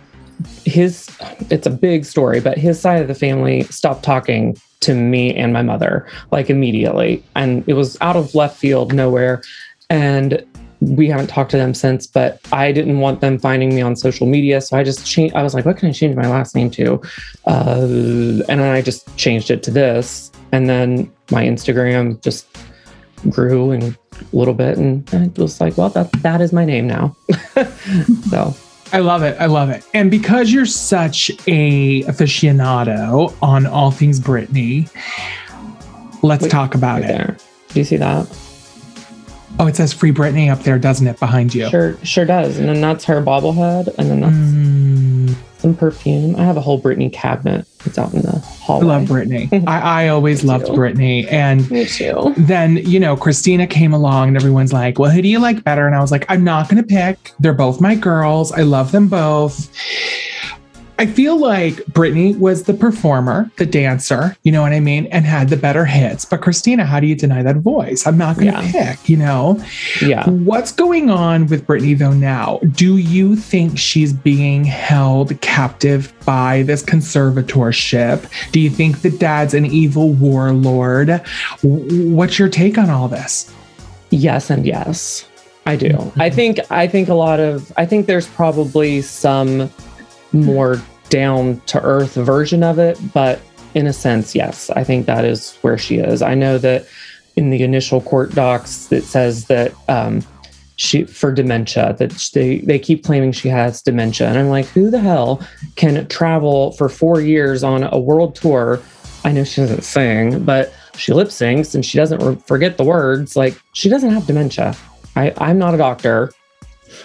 his, it's a big story, but his side of the family stopped talking to me and my mother like immediately. And it was out of left field, nowhere. And we haven't talked to them since, but I didn't want them finding me on social media. So I just changed, I was like, what can I change my last name to? Uh, and then I just changed it to this. And then my Instagram just grew and a little bit. And I was like, well, that, that is my name now. so I love it. I love it. And because you're such a aficionado on all things Britney, let's Wait, talk about right it. there. Do you see that? Oh, it says Free Britney up there, doesn't it, behind you? Sure, sure does. And then that's her bobblehead. And then that's Mm, some perfume. I have a whole Britney cabinet. It's out in the hallway. I love Britney. I, I always loved too. Britney. And Me too. then, you know, Christina came along and everyone's like, well, who do you like better? And I was like, I'm not going to pick. They're both my girls. I love them both. I feel like Britney was the performer, the dancer, you know what I mean, and had the better hits. But Christina, how do you deny that voice? I'm not going to Yeah. pick, you know? Yeah. What's going on with Britney though now? Do you think she's being held captive by this conservatorship? Do you think the dad's an evil warlord? What's your take on all this? Yes and yes. I do. I think I think a lot of I think there's probably some more down to earth version of it, but in a sense, yes. I think that is where she is. I know that in the initial court docs it says that um she for dementia that they they keep claiming she has dementia and I'm like who the hell can travel for 4 years on a world tour I know she doesn't sing but she lip syncs and she doesn't re- forget the words like she doesn't have dementia I I'm not a doctor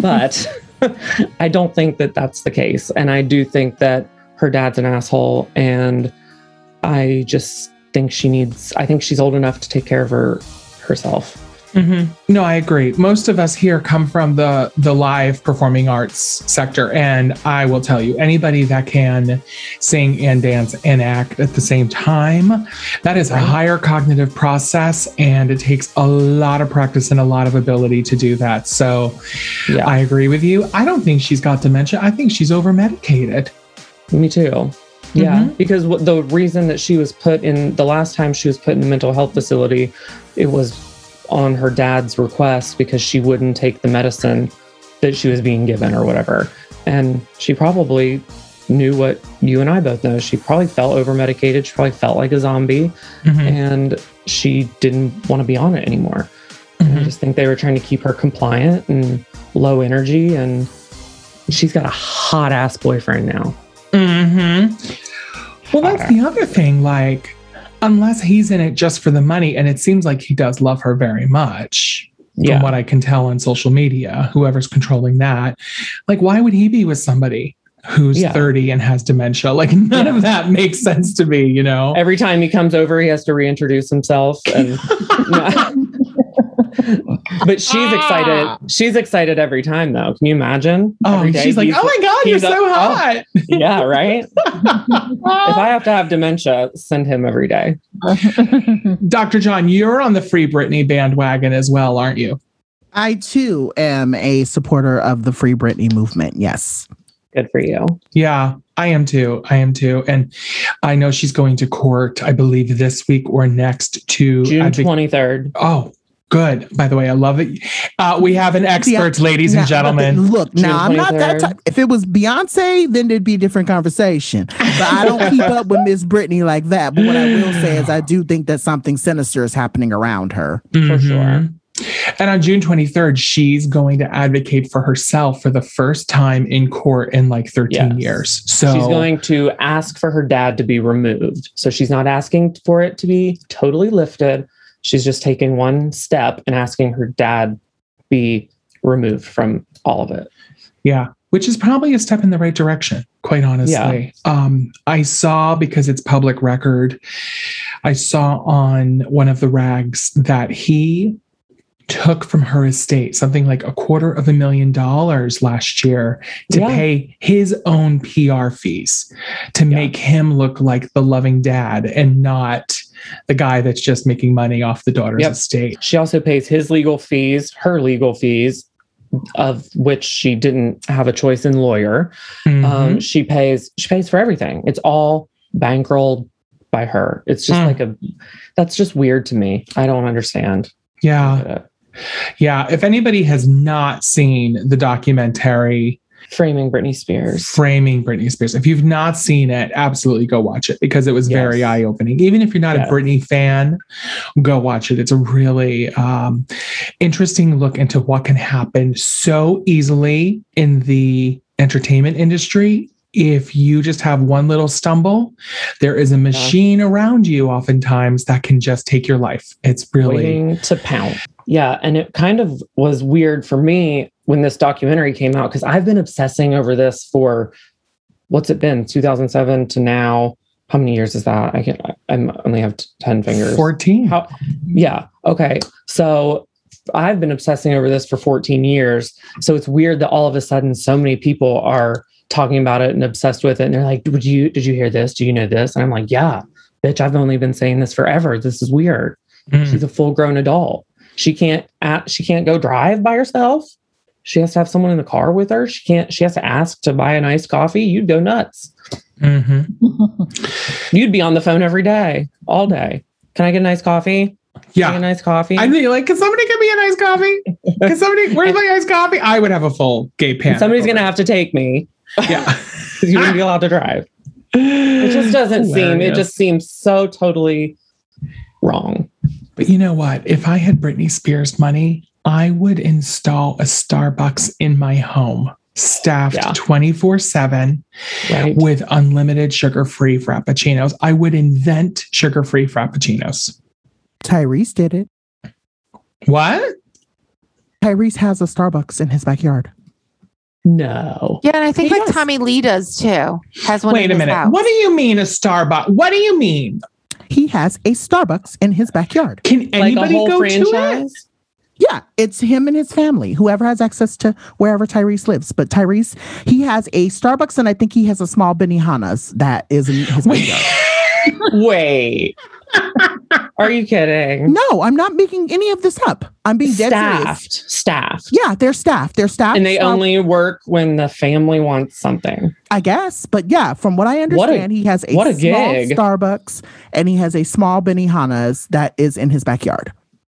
but I don't think that that's the case. And I do think that her dad's an asshole and I just think she needs I think she's old enough to take care of her herself No, I agree. Most of us here come from the the live performing arts sector, and I will tell you, anybody that can sing and dance and act at the same time, that is a higher cognitive process, and it takes a lot of practice and a lot of ability to do that. So, yeah I agree with you. I don't think she's got dementia. I think she's over medicated. Me too. Yeah, Mhm. because the reason that she was put in the last time she was put in a mental health facility, it was on her dad's request because she wouldn't take the medicine that she was being given or whatever. And she probably knew what you and I both know. She probably felt over medicated. She probably felt like a zombie mm-hmm. and she didn't want to be on it anymore. And I mm-hmm. just think they were trying to keep her compliant and low energy. And she's got a hot ass boyfriend now. Mm-hmm. Well, that's uh, the other thing. Like, unless he's in it just for the money, and it seems like he does love her very much, Yeah. from what I can tell on social media, whoever's controlling that. Like, why would he be with somebody who's Yeah. 30 and has dementia? Like, none of that makes sense to me, you know? Every time he comes over, he has to reintroduce himself. And but she's ah. excited. She's excited every time, though. Can you imagine? Oh, Every day she's like, oh my God, you're so up- oh, hot. yeah, right. if I have to have dementia, send him every day. Dr. John, you're on the Free Britney bandwagon as well, aren't you? I too am a supporter of the Free Britney movement. Yes. Good for you. Yeah, I am too. I am too. And I know she's going to court, I believe this week or next to June advoc- twenty third. Oh, good. By the way, I love it. Uh, we have an expert, ladies Now- and gentlemen. Look, now I'm not that type. If it was Beyonce, then there'd be a different conversation. But I don't keep up with Miss Britney like that. But what I will say is, I do think that something sinister is happening around her. For Mhm. sure. And on June 23rd, she's going to advocate for herself for the first time in court in like 13 Yes. years. So She's going to ask for her dad to be removed. So she's not asking for it to be totally lifted. She's just taking one step and asking her dad be removed from all of it. Yeah, which is probably a step in the right direction, quite honestly. Um, I saw because it's public record, I saw on one of the rags that he took from her estate something like a quarter of a million dollars last year to Yeah. pay his own PR fees to make him look like the loving dad and not the guy that's just making money off the daughter's Yep. estate. She also pays his legal fees, her legal fees, of which she didn't have a choice in lawyer. Mhm. Um, she pays she pays for everything. It's all bankrolled by her. It's just Hmm. like a that's just weird to me. I don't understand. yeah. Yeah, if anybody has not seen the documentary framing Britney Spears. Framing Britney Spears, if you've not seen it, absolutely go watch it because it was Yes. very eye opening. Even if you're not Yes. a Britney fan, go watch it. It's a really um, interesting look into what can happen so easily in the entertainment industry. If you just have one little stumble, there is a machine around you oftentimes that can just take your life. It's really. waiting to pounce. Yeah, and it kind of was weird for me when this documentary came out because I've been obsessing over this for what's it been 2007 to now. How many years is that? I can I I'm only have ten fingers. 14. How? Yeah. Okay. So I've been obsessing over this for 14 years. So it's weird that all of a sudden so many people are talking about it and obsessed with it. And they're like, Would you did you hear this? Do you know this? And I'm like, Yeah, bitch, I've only been saying this forever. This is weird. Mm. She's a full grown adult. She can't act, she can't go drive by herself. She has to have someone in the car with her. She can't, she has to ask to buy an iced coffee. You'd go nuts. Mhm. You'd be on the phone every day, all day. Can I get a nice coffee? Get Yeah. a nice coffee. I'd be like, can somebody give me an iced coffee? Can somebody, where's my iced coffee? I would have a full gay panic. Somebody's gonna have to take me. Yeah. because you wouldn't be allowed to drive. It just doesn't seem. It just seems so totally wrong. But you know what? If I had Britney Spears money, I would install a Starbucks in my home, staffed Yeah. 24 7 Right. with unlimited sugar free Frappuccinos. I would invent sugar free Frappuccinos. Tyrese did it. What? Tyrese has a Starbucks in his backyard. No. Yeah, and I think He like does. Tommy Lee does too. Has one. Wait in a his minute. house. What do you mean a Starbucks? What do you mean? He has a Starbucks in his backyard. Can anybody whole go to it? Yeah, it's him and his family, whoever has access to wherever Tyrese lives. But Tyrese, he has a Starbucks and I think he has a small Benihana's that is in his backyard. Wait. Are you kidding? No, I'm not making any of this up. I'm being dead serious. Staffed. Staffed. Yeah, they're staffed. They're staffed. And they only work when the family wants something. I guess. But yeah, from what I What a- understand, he has a, what a small gig. Starbucks and he has a small Benihana's that is in his backyard.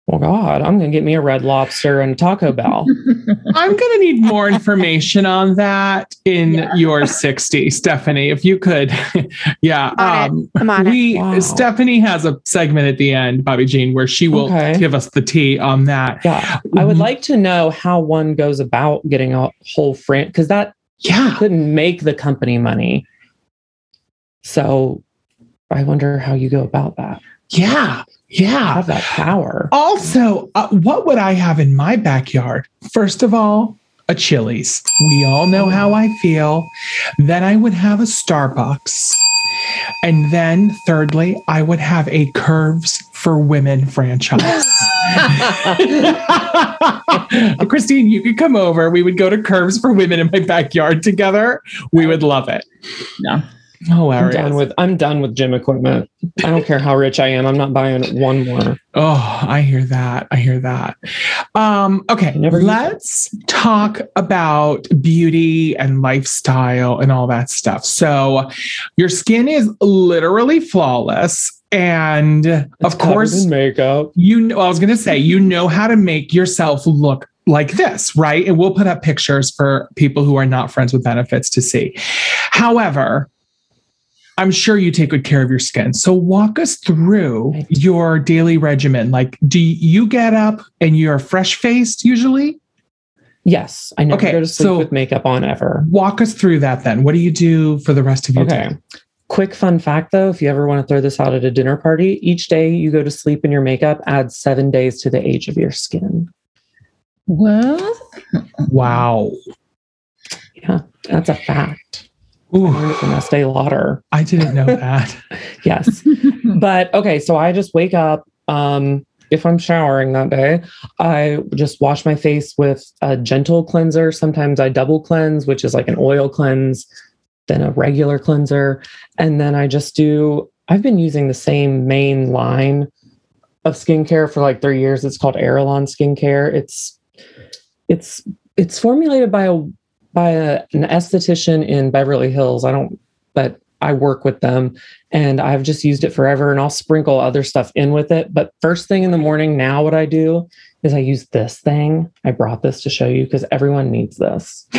Well, God, I'm gonna get me a red lobster and Taco Bell. I'm going to need more information on that in Yeah. your 60, Stephanie. If you could. yeah. On it. Um, I'm on it. we Wow. Stephanie has a segment at the end, Bobby Jean, where she will Okay. give us the tea on that. Yeah. I would Mhm. like to know how one goes about getting a whole friend because that Yeah. couldn't make the company money. So I wonder how you go about that. Yeah. Yeah. Have that power. Also, uh, what would I have in my backyard? First of all, a Chili's. We all know how I feel. Then I would have a Starbucks. And then, thirdly, I would have a Curves for Women franchise. Christine, you could come over. We would go to Curves for Women in my backyard together. We would love it. No. I'm Hilarious. done with I'm done with gym equipment. I don't care how rich I am. I'm not buying one more. Oh, I hear that. I hear that. Um, okay, let's talk about beauty and lifestyle and all that stuff. So, your skin is literally flawless. And It's of course, makeup. you know, I was going to say, you know how to make yourself look like this, right? And we'll put up pictures for people who are not friends with benefits to see. However, I'm sure you take good care of your skin. So walk us through Right. your daily regimen. Like, do you get up and you're fresh faced usually? Yes, I never Okay, go to sleep so- with makeup on ever. Walk us through that then. What do you do for the rest of your Okay. day? Quick fun fact though, if you ever want to throw this out at a dinner party, each day you go to sleep in your makeup adds seven days to the age of your skin. Well, Wow. Yeah, that's a fact. Ooh, from Estee Lauder. I didn't know that. Yes. but okay, so I just wake up. Um, if I'm showering that day, I just wash my face with a gentle cleanser. Sometimes I double cleanse, which is like an oil cleanse, then a regular cleanser. And then I just do, I've been using the same main line of skincare for like three years. It's called Aerolon Skincare. It's it's it's formulated by a by a, an esthetician in Beverly Hills. I don't, but I work with them and I've just used it forever and I'll sprinkle other stuff in with it. But first thing in the morning, now what I do is I use this thing. I brought this to show you because everyone needs this.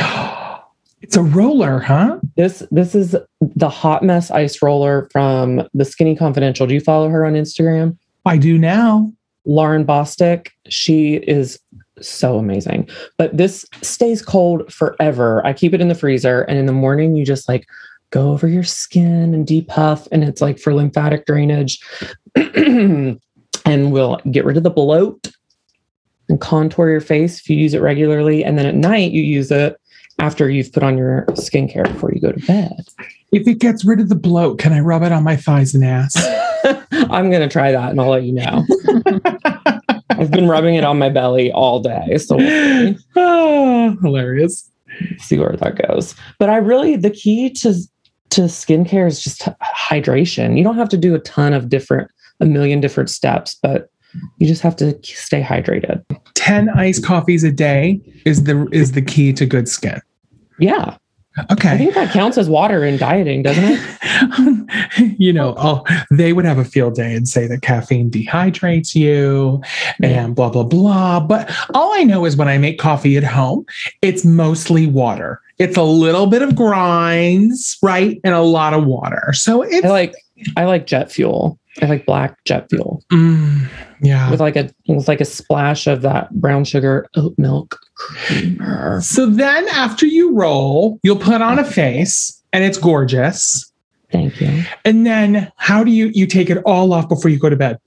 It's a roller, huh? This this is the hot mess ice roller from the Skinny Confidential. Do you follow her on Instagram? I do now. Lauryn Bosstick. She is so amazing. But this stays cold forever. I keep it in the freezer, and in the morning, you just like go over your skin and depuff, and it's like for lymphatic drainage, and will get rid of the bloat and contour your face if you use it regularly. And then at night, you use it after you've put on your skincare before you go to bed. If it gets rid of the bloat, can I rub it on my thighs and ass? I'm gonna try that, and I'll let you know. I've been rubbing it on my belly all day. So. Ah, hilarious. see where that goes. But I really the key to to skincare is just hydration. You don't have to do a ton of different a million different steps, but you just have to stay hydrated. 10 iced coffees a day is the is the key to good skin. Yeah. I think that counts as water in dieting, doesn't it? you know, oh, they would have a field day and say that caffeine dehydrates you and blah, blah, blah. But all I know is when I make coffee at home, it's mostly water. It's a little bit of grinds, right? And a lot of water. So it's I like I like jet fuel. I like black jet fuel Mm, yeah. with like a with like a splash of that brown sugar oat milk creamer. So then after you roll, you'll put on a face and it's gorgeous. Thank you. And then how do you you take it all off before you go to bed?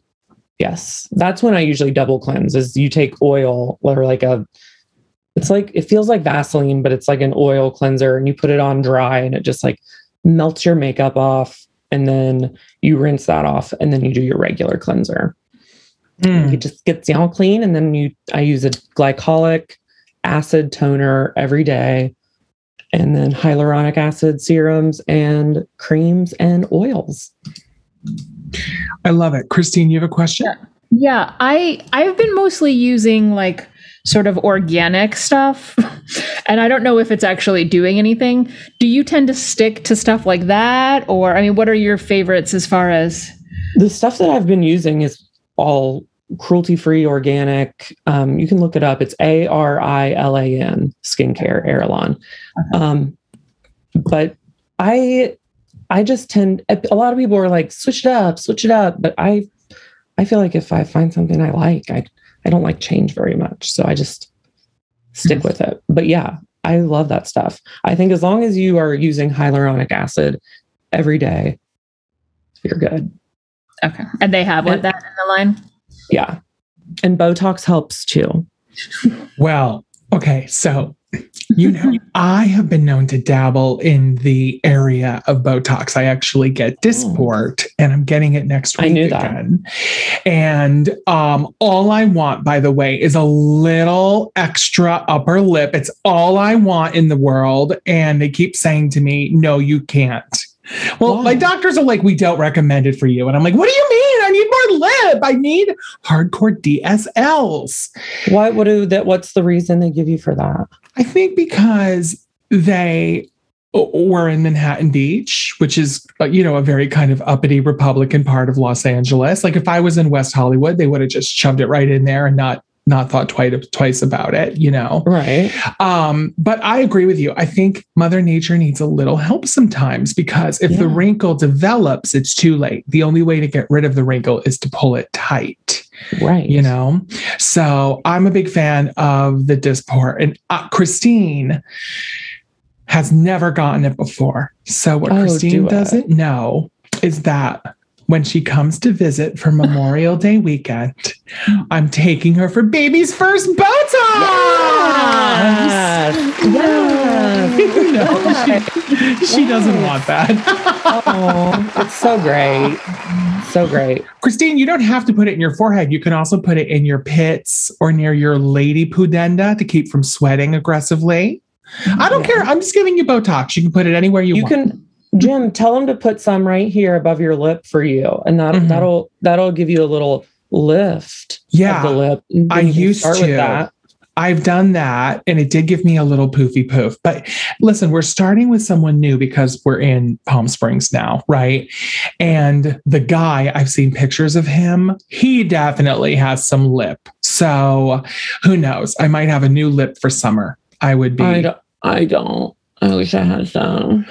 Yes, that's when I usually double cleanse. Is you take oil or like a, it's like it feels like Vaseline, but it's like an oil cleanser, and you put it on dry, and it just like melts your makeup off, and then you rinse that off, and then you do your regular cleanser. Mm. It just gets you all clean, and then you I use a glycolic acid toner every day, and then hyaluronic acid serums and creams and oils. I love it. Christine, you have a question? Yeah, I I've been mostly using like sort of organic stuff. And I don't know if it's actually doing anything. Do you tend to stick to stuff like that or I mean what are your favorites as far as the stuff that I've been using is all cruelty free organic. Um, you can look it up. It's A R I L A N skincare Airlon. Um, but I I just tend a lot of people are like switch it up, switch it up. But I I feel like if I find something I like, I I don't like change very much. So I just stick with it. But yeah, I love that stuff. I think as long as you are using hyaluronic acid every day, you're good. Okay. And they have what And- that in the line? Yeah. And Botox helps too. Well, okay. So, you know, I have been known to dabble in the area of Botox. I actually get Dysport and I'm getting it next week I knew that. again. And um, all I want, by the way, is a little extra upper lip. It's all I want in the world. And they keep saying to me, no, you can't. Well, Why? my doctors are like, we don't recommend it for you. And I'm like, what do you mean? I need more lip. I need hardcore DSLs. What what do that what's the reason they give you for that? I think because they were in Manhattan Beach, which is, uh, you know, a very kind of uppity Republican part of Los Angeles. Like if I was in West Hollywood, they would have just shoved it right in there and not not thought twice twice about it, you know. Right. Um, but I agree with you. I think Mother Nature needs a little help sometimes because if the wrinkle develops, it's too late. The only way to get rid of the wrinkle is to pull it tight Right. you know so i'm a big fan of the Dysport and uh, christine has never gotten it before so what Oh, christine do doesn't know is that when she comes to visit for memorial day weekend i'm taking her for baby's first botox Yes. Yes. no, she, she doesn't want that Oh, it's so great. So great. Christine, you don't have to put it in your forehead. You can also put it in your pits or near your lady pudenda to keep from sweating aggressively. I don't Yeah. care. I'm just giving you Botox. You can put it anywhere you, You want. can Jim, tell them to put some right here above your lip for you. And that Mhm. that'll that'll give you a little lift Yeah, of the lip. I used to. I've done that and it did give me a little poofy poof. But listen, we're starting with someone new because we're in Palm Springs now, right? And the guy, I've seen pictures of him. He definitely has some lip. So who knows? I might have a new lip for summer. I would be. I don't I don't. I wish I had some.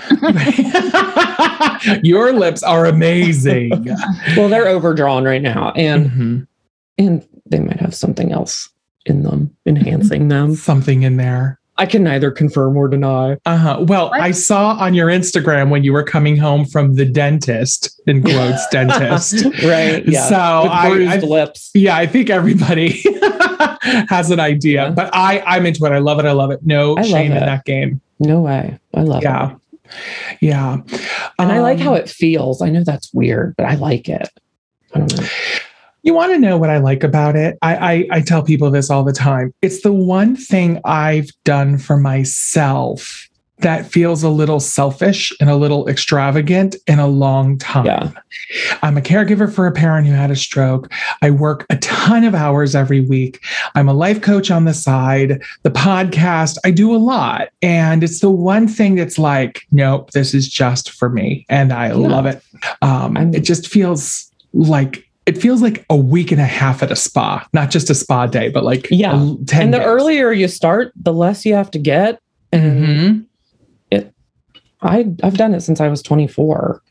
Your lips are amazing. Well, they're overdrawn right now. And Mhm. and they might have something else in them, enhancing them. Something in there. I can neither confirm or deny. Uh-huh. Well, What? I saw on your Instagram when you were coming home from the dentist in quotes dentist. right. Yeah. So With I, bruised I lips. yeah, I think everybody has an idea. Yeah. But I I'm into it. I love it. I love it. No I love shame in that game. No way. I love Yeah. it. Yeah. Yeah. And I like how Um, it feels. I know that's weird, but I like it. I. You want to know what I like about it? I, I I tell people this all the time. It's the one thing I've done for myself that feels a little selfish and a little extravagant in a long time. Yeah. I'm a caregiver for a parent who had a stroke. I work a ton of hours every week. I'm a life coach on the side, the podcast, I do a lot. And it's the one thing that's like, nope, this is just for me. And I love it. Um, it just feels like, it feels like a week and a half at a spa, not just a spa day, but like Yeah. 10 and the days. earlier you start, the less you have to get. And Mhm. I I've done it since I was 24.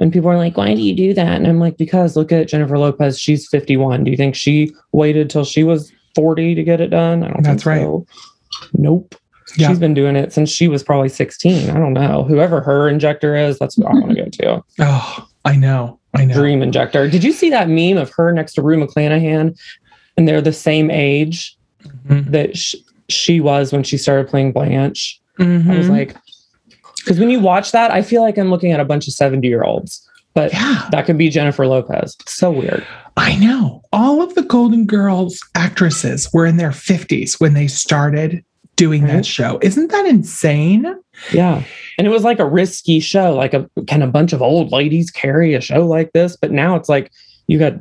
And people are like, why do you do that? And I'm like, because look at Jennifer Lopez. She's 51. Do you think she waited till she was 40 to get it done? I don't That's think right. so. Nope. Yeah. She's been doing it since she was probably 16. I don't know. Whoever her injector is, that's what I want to go to. Oh, I know. I know. Dream injector. Did you see that meme of her next to Rue McClanahan? And they're the same age Mhm. that sh- she was when she started playing Blanche. I was Mhm. like, because when you watch that, I feel like I'm looking at a bunch of 70 year olds, but yeah. that could be Jennifer Lopez. It's so weird. I know. All of the Golden Girls actresses were in their 50s when they started doing Right. that show. Isn't that insane? Yeah. And it was like a risky show. Like a can a bunch of old ladies carry a show like this? But now it's like you got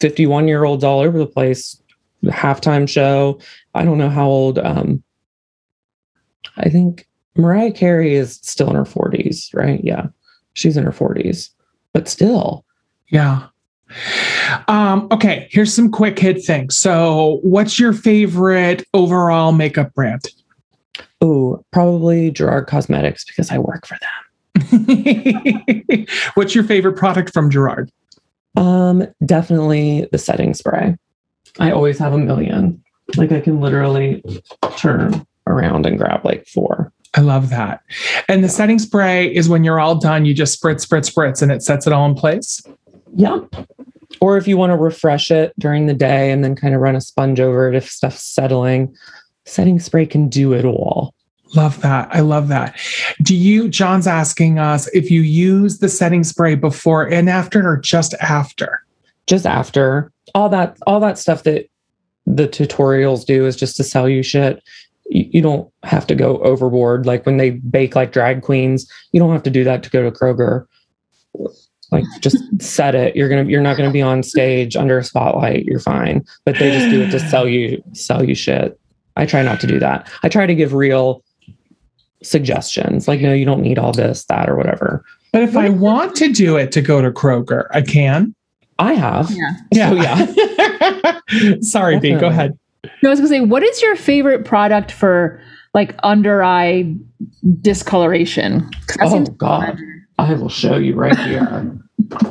51 year olds all over the place. Halftime show. I don't know how old. Um, I think Mariah Carey is still in her 40s, right? Yeah. She's in her 40s, but still. Yeah. Um, okay, here's some quick hit things. So, what's your favorite overall makeup brand? Oh, probably Gerard Cosmetics because I work for them. what's your favorite product from Gerard? Um, definitely the setting spray. I always have a million. Like I can literally turn around and grab like four. I love that. And the setting spray is when you're all done, you just spritz, spritz, spritz, and it sets it all in place. Yep. Or if you want to refresh it during the day and then kind of run a sponge over it if stuff's settling, setting spray can do it all. Love that. I love that. Do you, John's asking us if you use the setting spray before and after or just after? Just after all that, all that stuff that the tutorials do is just to sell you shit. You, you don't have to go overboard. Like when they bake like drag queens, you don't have to do that to go to Kroger. Like just set it. You're gonna you're not gonna be on stage under a spotlight. You're fine. But they just do it to sell you sell you shit. I try not to do that. I try to give real suggestions. Like, no, you don't need all this, that, or whatever. But if I want to do it to go to Kroger, I can. I have. Yeah. So yeah. Sorry, B, go ahead. No, I was gonna say, what is your favorite product for like under eye discoloration? Oh seems- God. I will show you right here.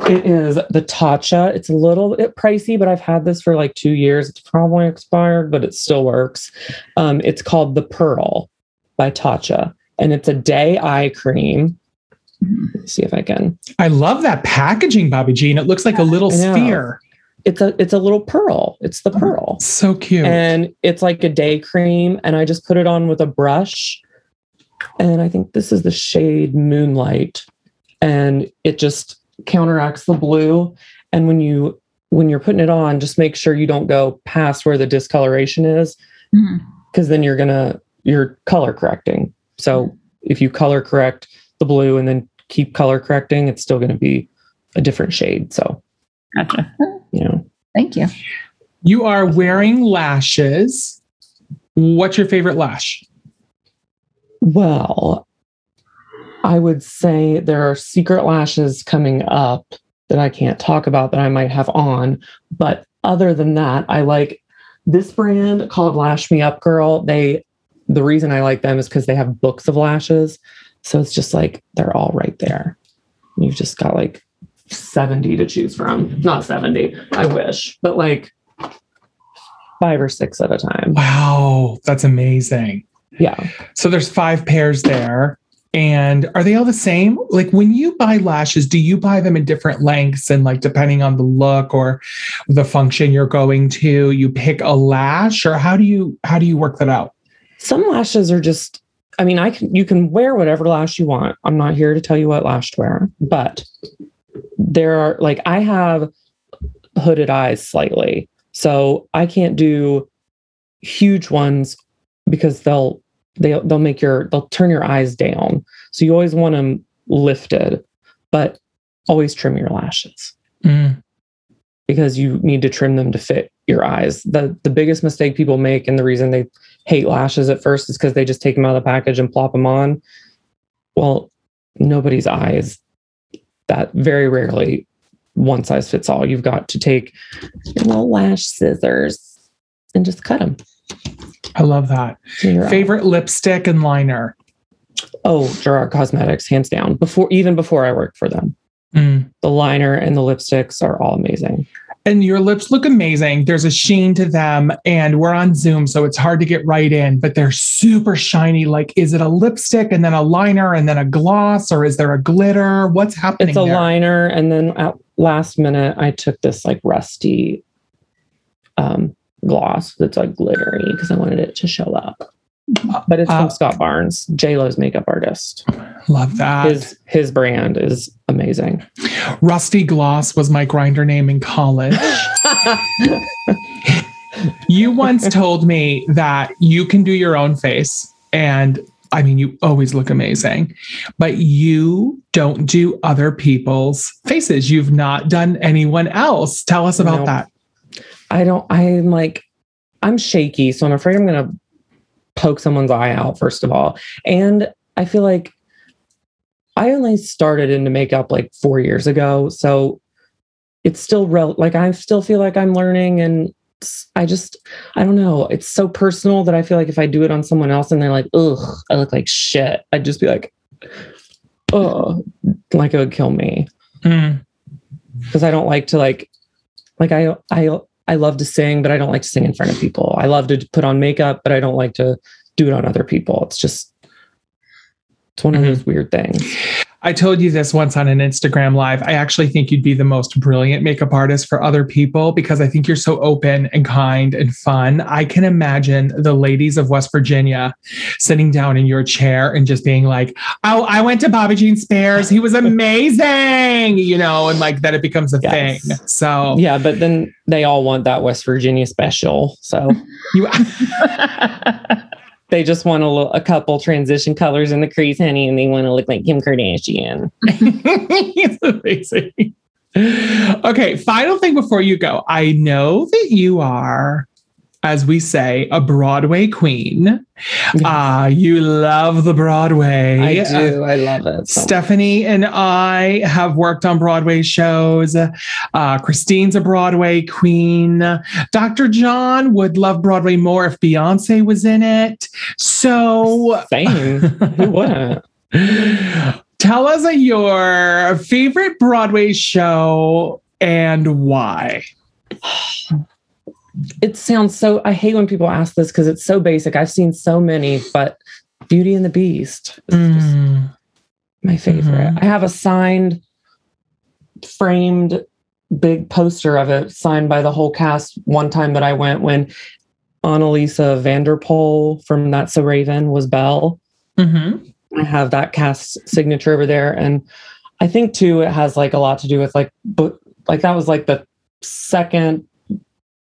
It is the Tatcha. It's a little bit pricey, but I've had this for like two years. It's probably expired, but it still works. Um, it's called the Pearl by Tatcha, and it's a day eye cream. Let me see if I can. I love that packaging, Bobby Jean. It looks like a little sphere. It's a it's a little pearl. It's the oh, pearl. So cute. and it's like a day cream and i just put it on with a brush and i think this is the shade moonlight and it just counteracts the blue and when you when you're putting it on just make sure you don't go past where the discoloration is mm-hmm. because then you're gonna you're color correcting so if you color correct the blue and then keep color correcting it's still going to be a different shade so Gotcha. you know Thank you. you are wearing lashes. What's your favorite lash? Well, I would say there are secret lashes coming up that I can't talk about that I might have on. But other than that, I like this brand called Lash Me Up Girl. They, the reason I like them is because they have books of lashes. So it's just like they're all right there. You've just got like 70 to choose from. Not 70, I wish, but like five or six at a time. Wow, that's amazing. Yeah. So there's five pairs there. And are they all the same? Like when you buy lashes, do you buy them in different lengths and like depending on the look or the function you're going to, you pick a lash or how do you how do you work that out? some lashes are just i mean i can you can wear whatever lash you want i'm not here to tell you what lash to wear but there are like i have hooded eyes slightly. So I can't do huge ones because they'll they'll they'll make your they'll turn your eyes down. So you always want them lifted, but always trim your lashes Mm. because you need to trim them to fit your eyes. The the biggest mistake people make and the reason they hate lashes at first is because they just take them out of the package and plop them on. Well, nobody's eyes that very rarely one size fits all. You've got to take your little lash scissors and just cut them. I love that. Favorite lipstick and liner. Oh, Gerard Cosmetics, hands down. Before even before I worked for them, Mm. the liner and the lipsticks are all amazing. And your lips look amazing. There's a sheen to them, and we're on Zoom, so it's hard to get right in, but they're super shiny. Like, is it a lipstick and then a liner and then a gloss, or is there a glitter? What's happening? It's a there? liner, and then at last minute, I took this like rusty um, gloss that's like glittery because I wanted it to show up. But it's from Uh, Scott Barnes, J Lo's makeup artist. Love that. His his brand is amazing. Rusty Gloss was my Grindr name in college. you once told me that you can do your own face, and I mean, you always look amazing, but you don't do other people's faces. You've not done anyone else. Tell us about Nope. that. I don't. I'm like, I'm shaky, so I'm afraid I'm gonna poke someone's eye out first of all, and I feel like I only started into makeup like four years ago, so it's still rel- like I still feel like I'm learning, and I just I don't know. It's so personal that I feel like if I do it on someone else and they're like, "Ugh, I look like shit," I'd just be like, "Oh," like it would kill me Mm. because I don't like to like like I I I love to sing, but I don't like to sing in front of people. I love to put on makeup, but I don't like to do it on other people. It's just it's one of Mhm. those weird things. I told you this once on an Instagram live. I actually think you'd be the most brilliant makeup artist for other people because I think you're so open and kind and fun. I can imagine the ladies of West Virginia sitting down in your chair and just being like, "Oh, I went to Bobby Jean Spears. He was amazing," you know, and like that it becomes a Yes. thing. So Yeah, but then they all want that West Virginia special. So you they just want a, couple transition colors in the crease, honey, and they want to look like Kim Kardashian. amazing. Okay, final thing before you go. I know that you are, as we say, a Broadway queen. Uh, you love the Broadway. I Uh, do. I love it. so. Stephanie and I have worked on Broadway shows. Uh, Christine's a Broadway queen. Dr. John would love Broadway more if Beyonce was in it. So, Same. Who wouldn't? tell us your favorite Broadway show and why. it sounds so i hate when people ask this because it's so basic i've seen so many but beauty and the beast is just Mm, my favorite Mhm. i have a signed framed big poster of it signed by the whole cast one time that i went when Anneliese van der Pol from That's So Raven was belle mhm. I have that cast signature over there. And I think too, it has like a lot to do with like, but like that was like the second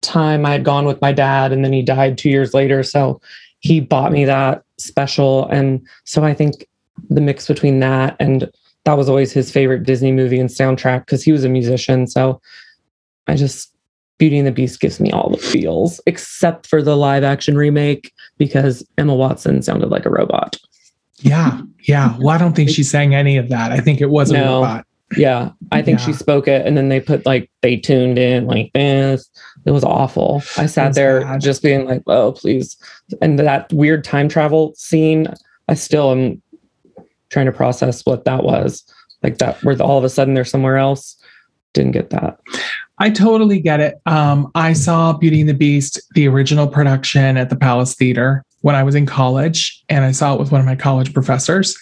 time I had gone with my dad and then he died two years later. So he bought me that special. And so I think the mix between that and that was always his favorite Disney movie and soundtrack because he was a musician. So I just, Beauty and the Beast gives me all the feels, except for the live action remake because Emma Watson sounded like a robot. Yeah, yeah. Well, I don't think she sang any of that. I think it was a No. robot. Yeah, I think she spoke it, and then they put like they tuned in like this. It was awful. I sat That's there bad. just being like, "Oh, please!" And that weird time travel scene, I still am trying to process what that was. Like that, where all of a sudden they're somewhere else. Didn't get that. I totally get it. Um, I saw Beauty and the Beast, the original production at the Palace Theater when I was in college, and I saw it with one of my college professors.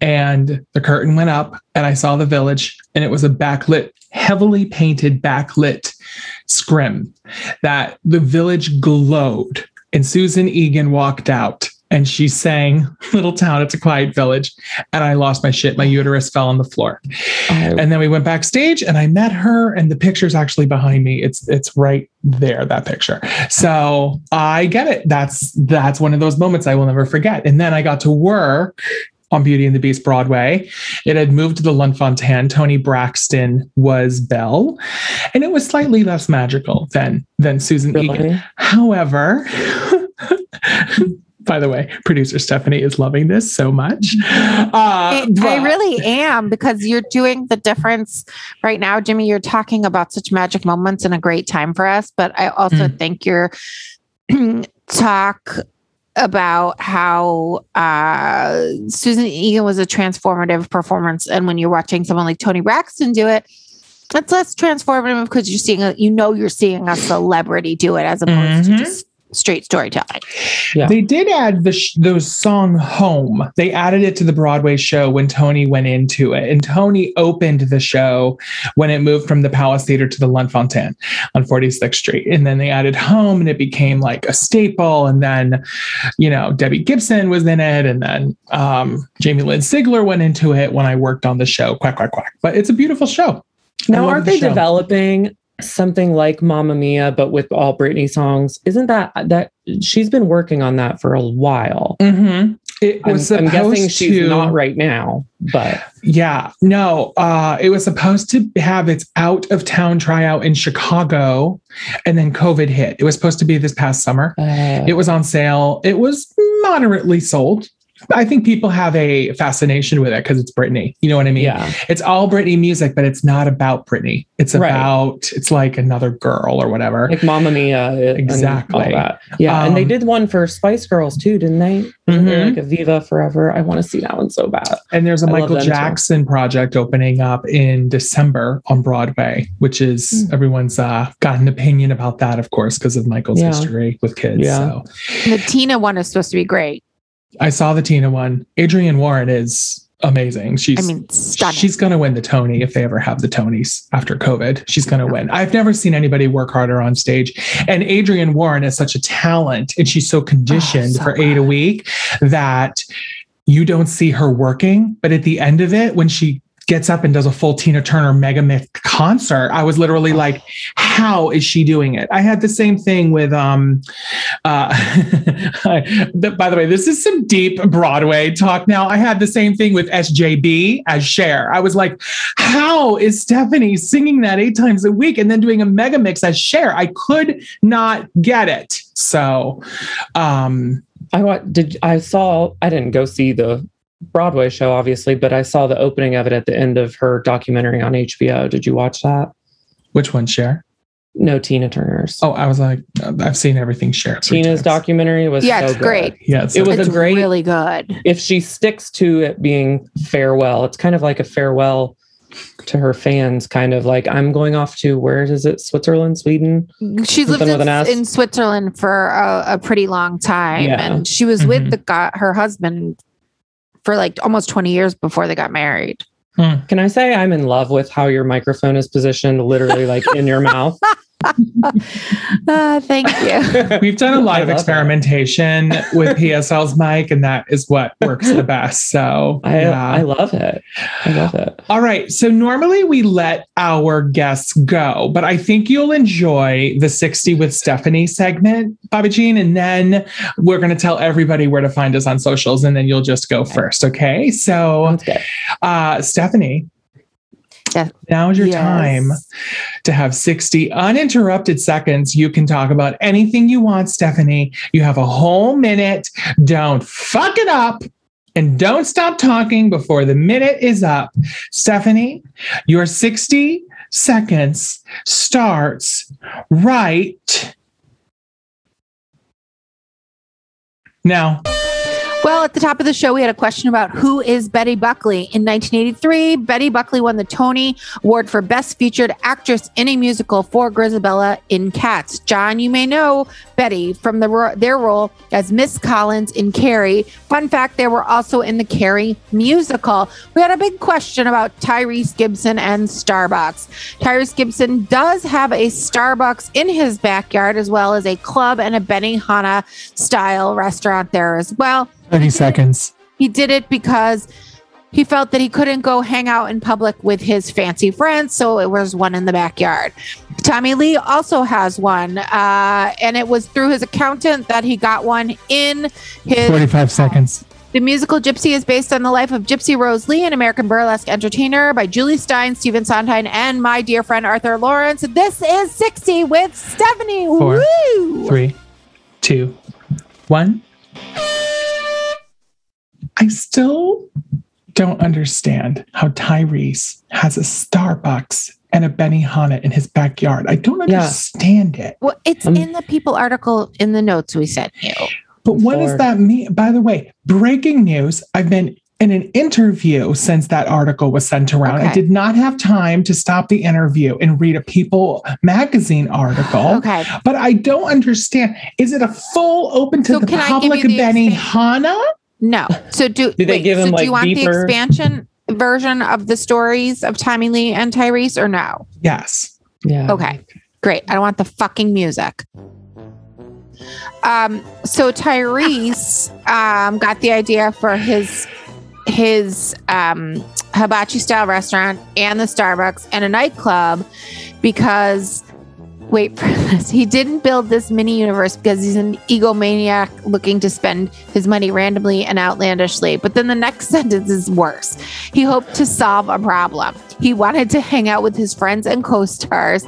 And the curtain went up, and I saw the village, and it was a backlit, heavily painted backlit scrim that the village glowed. And Susan Egan walked out, and she sang Little Town, It's a Quiet Village. And I lost my shit. My uterus fell on the floor. I- And then we went backstage and I met her, and the picture's actually behind me. It's it's right there, that picture. So I get it. That's that's one of those moments I will never forget. And then I got to work on Beauty and the Beast Broadway. It had moved to the Lunt-Fontanne. Toni Braxton was Belle, and it was slightly less magical than than Susan Egan. However, by the way, producer Stephanie is loving this so much. Uh, I, I really am because you're doing the difference right now, Jimmy. You're talking about such magic moments and a great time for us, but I also think you're talk about how uh, Susan Egan was a transformative performance, and when you're watching someone like Toni Braxton do it, it's less transformative because you're seeing a, you know you're seeing a celebrity do it as opposed Mhm. to just straight storytelling. Yeah. They did add the sh- those song "Home." They added it to the Broadway show when Toni went into it, and Toni opened the show when it moved from the Palace Theater to the Lunt-Fontanne on 46th Street, and then they added "Home," and it became like a staple. And then, you know, Debbie Gibson was in it, and then um, Jamie Lynn Sigler went into it when I worked on the show. Quack quack quack! But it's a beautiful show. Now, aren't the they show. developing something like Mamma Mia, but with all Britney songs? Isn't that that she's been working on that for a while? Mm-hmm. It I'm, was I'm supposed guessing she's to not right now, but Yeah, no, uh, it was supposed to have its out of town tryout in Chicago, and then COVID hit. It was supposed to be this past summer. uh, It was on sale. It was moderately sold. I think people have a fascination with it because it's Britney. You know what I mean? yeah, It's all Britney music, but it's not about Britney. It's Right. about, it's like another girl or whatever. like Mamma Mia, and all Exactly. that. Yeah, and they Um, did one for Spice Girls too, didn't they? Isn't there Mhm. like a Viva Forever. I want to see that one so bad. And there's a I Michael them too. Jackson project opening up in December on Broadway, which is Hmm. everyone's uh, got an opinion about that, of course, because of Michael's Yeah. history with kids. Yeah. So The Tina one is supposed to be great. I saw the Tina one. Adrienne Warren is amazing. She's I mean, stunning. she's gonna win the Tony if they ever have the Tonys after COVID. She's gonna win. I've never seen anybody work harder on stage. And Adrienne Warren is such a talent and she's so conditioned oh, so for eight a week that you don't see her working. But at the end of it, when she gets up and does a full Tina Turner mega mix concert, I was literally like, how is she doing it? I had the same thing with um uh by the way, this is some deep Broadway talk now. I had the same thing with SJB as Cher. I was like, how is Stephanie singing that eight times a week and then doing a mega mix as Cher? I could not get it. So um I did I saw? I didn't go see the Broadway show, obviously, but I saw the opening of it at the end of her documentary on HBO. Did you watch that? which one, Cher? No, Tina Turner's. Oh, I was like, I've seen everything Cher. Tina's times. documentary was Yeah, so it's good. great. Yeah, it's It was it's a great- really good. If she sticks to it being farewell, it's kind of like a farewell to her fans. Kind of like I'm going off to where is it? Switzerland, Sweden. She's lived Something with in, in Switzerland for a, a pretty long time, Yeah. and she was Mhm. with the guy, her husband, for like almost twenty years before they got married. Hmm. Can I say I'm in love with how your microphone is positioned, literally like in your mouth? Uh, thank you. We've done a lot I of love it. experimentation with PSL's mic, and that is what works the best. So, I yeah. I love it. I love it. All right. So normally we let our guests go, but I think you'll enjoy the 60 with Stephanie segment, Bobby Jean. And then we're going to tell everybody where to find us on socials, and then you'll just go first. Okay. So, Sounds good. uh, Stephanie, Yes. now is your Yes. time to have 60 uninterrupted seconds. You can talk about anything you want, Stephanie. You have a whole minute. Don't fuck it up. And don't stop talking before the minute is up. Stephanie, your 60 seconds starts right now. Well, at the top of the show, we had a question about who is Betty Buckley. In 1983, Betty Buckley won the Tony Award for Best Featured Actress in a Musical for Grizabella in Cats. John, you may know Betty from the their role as Miss Collins in Carrie. Fun fact: they were also in the Carrie musical. We had a big question about Tyrese Gibson and Starbucks. Tyrese Gibson does have a Starbucks in his backyard, as well as a club and a Benihana style restaurant there as well. 30 seconds. He did it because he felt that he couldn't go hang out in public with his fancy friends, so it was one in the backyard. Tommy Lee also has one, uh, and it was through his accountant that he got one in his 45 seconds. the musical Gypsy is based on the life of Gypsy Rose Lee, an American burlesque entertainer by Jule Styne, Stephen Sondheim, and my dear friend Arthur Laurents. This is 60 with Stephanie. Four, Woo! Three, two, one. I still don't understand how Tyrese has a Starbucks and a Benny Benihana in his backyard. I don't Yeah. understand it. Well, it's Um, in the People article in the notes we sent you. But what does that mean? By the way, breaking news. I've been in an interview since that article was sent around. I did not have time to stop the interview and read a People magazine article. Okay. But I don't understand. Is it a full open to So the can I give public you the Benihana? No. So do, Do they give so him, do you want the expansion version of the stories of Tommy Lee and Tyrese or no? Yes. Yeah. Okay. Great. I don't want the fucking music. Um, so Tyrese um got the idea for his his um hibachi style restaurant and the Starbucks and a nightclub because wait for this. He didn't build this mini universe because he's an egomaniac looking to spend his money randomly and outlandishly. But then the next sentence is worse. He hoped to solve a problem. He wanted to hang out with his friends and co stars,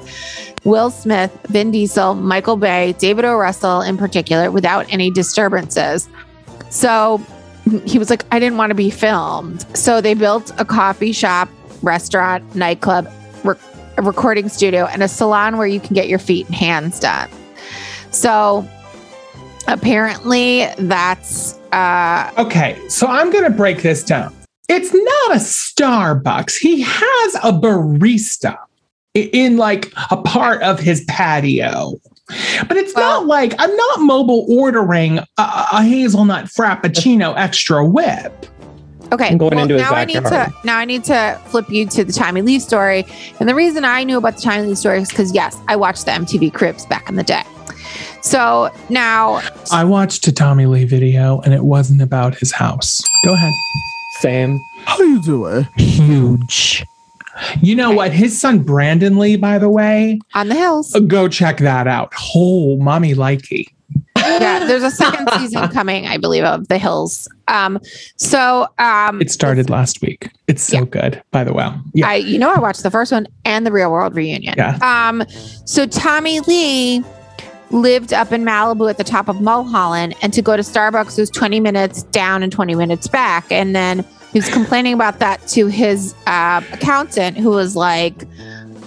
Will Smith, Vin Diesel, Michael Bay, David O. Russell in particular, without any disturbances. So he was like, I didn't want to be filmed. So they built a coffee shop, restaurant, nightclub, a recording studio, and a salon where you can get your feet and hands done. So apparently that's uh Okay. So I'm going to break this down. It's not a Starbucks. He has a barista in like a part of his patio. But it's Well- not like I'm not mobile ordering a, a hazelnut frappuccino extra whip. Okay. I'm going into his now I need to now I need to flip you to the Tommy Lee story. And the reason I knew about the Tommy Lee story is because yes, I watched the MTV Cribs back in the day. So now I watched a Tommy Lee video and it wasn't about his house. Go ahead. Same. How you doing? Huge. You know what? His son Brandon Lee, by the way, on the hills. go check that out. Oh, mommy likey. Yeah, there's a second season coming, I believe, of The Hills. Um, so um It started last week. It's so Yeah. good, by the way. Yeah. I you know I watched the first one and the real world reunion. Yeah. Um so Tommy Lee lived up in Malibu at the top of Mulholland and to go to Starbucks was 20 minutes down and 20 minutes back and then he was complaining about that to his uh, accountant who was like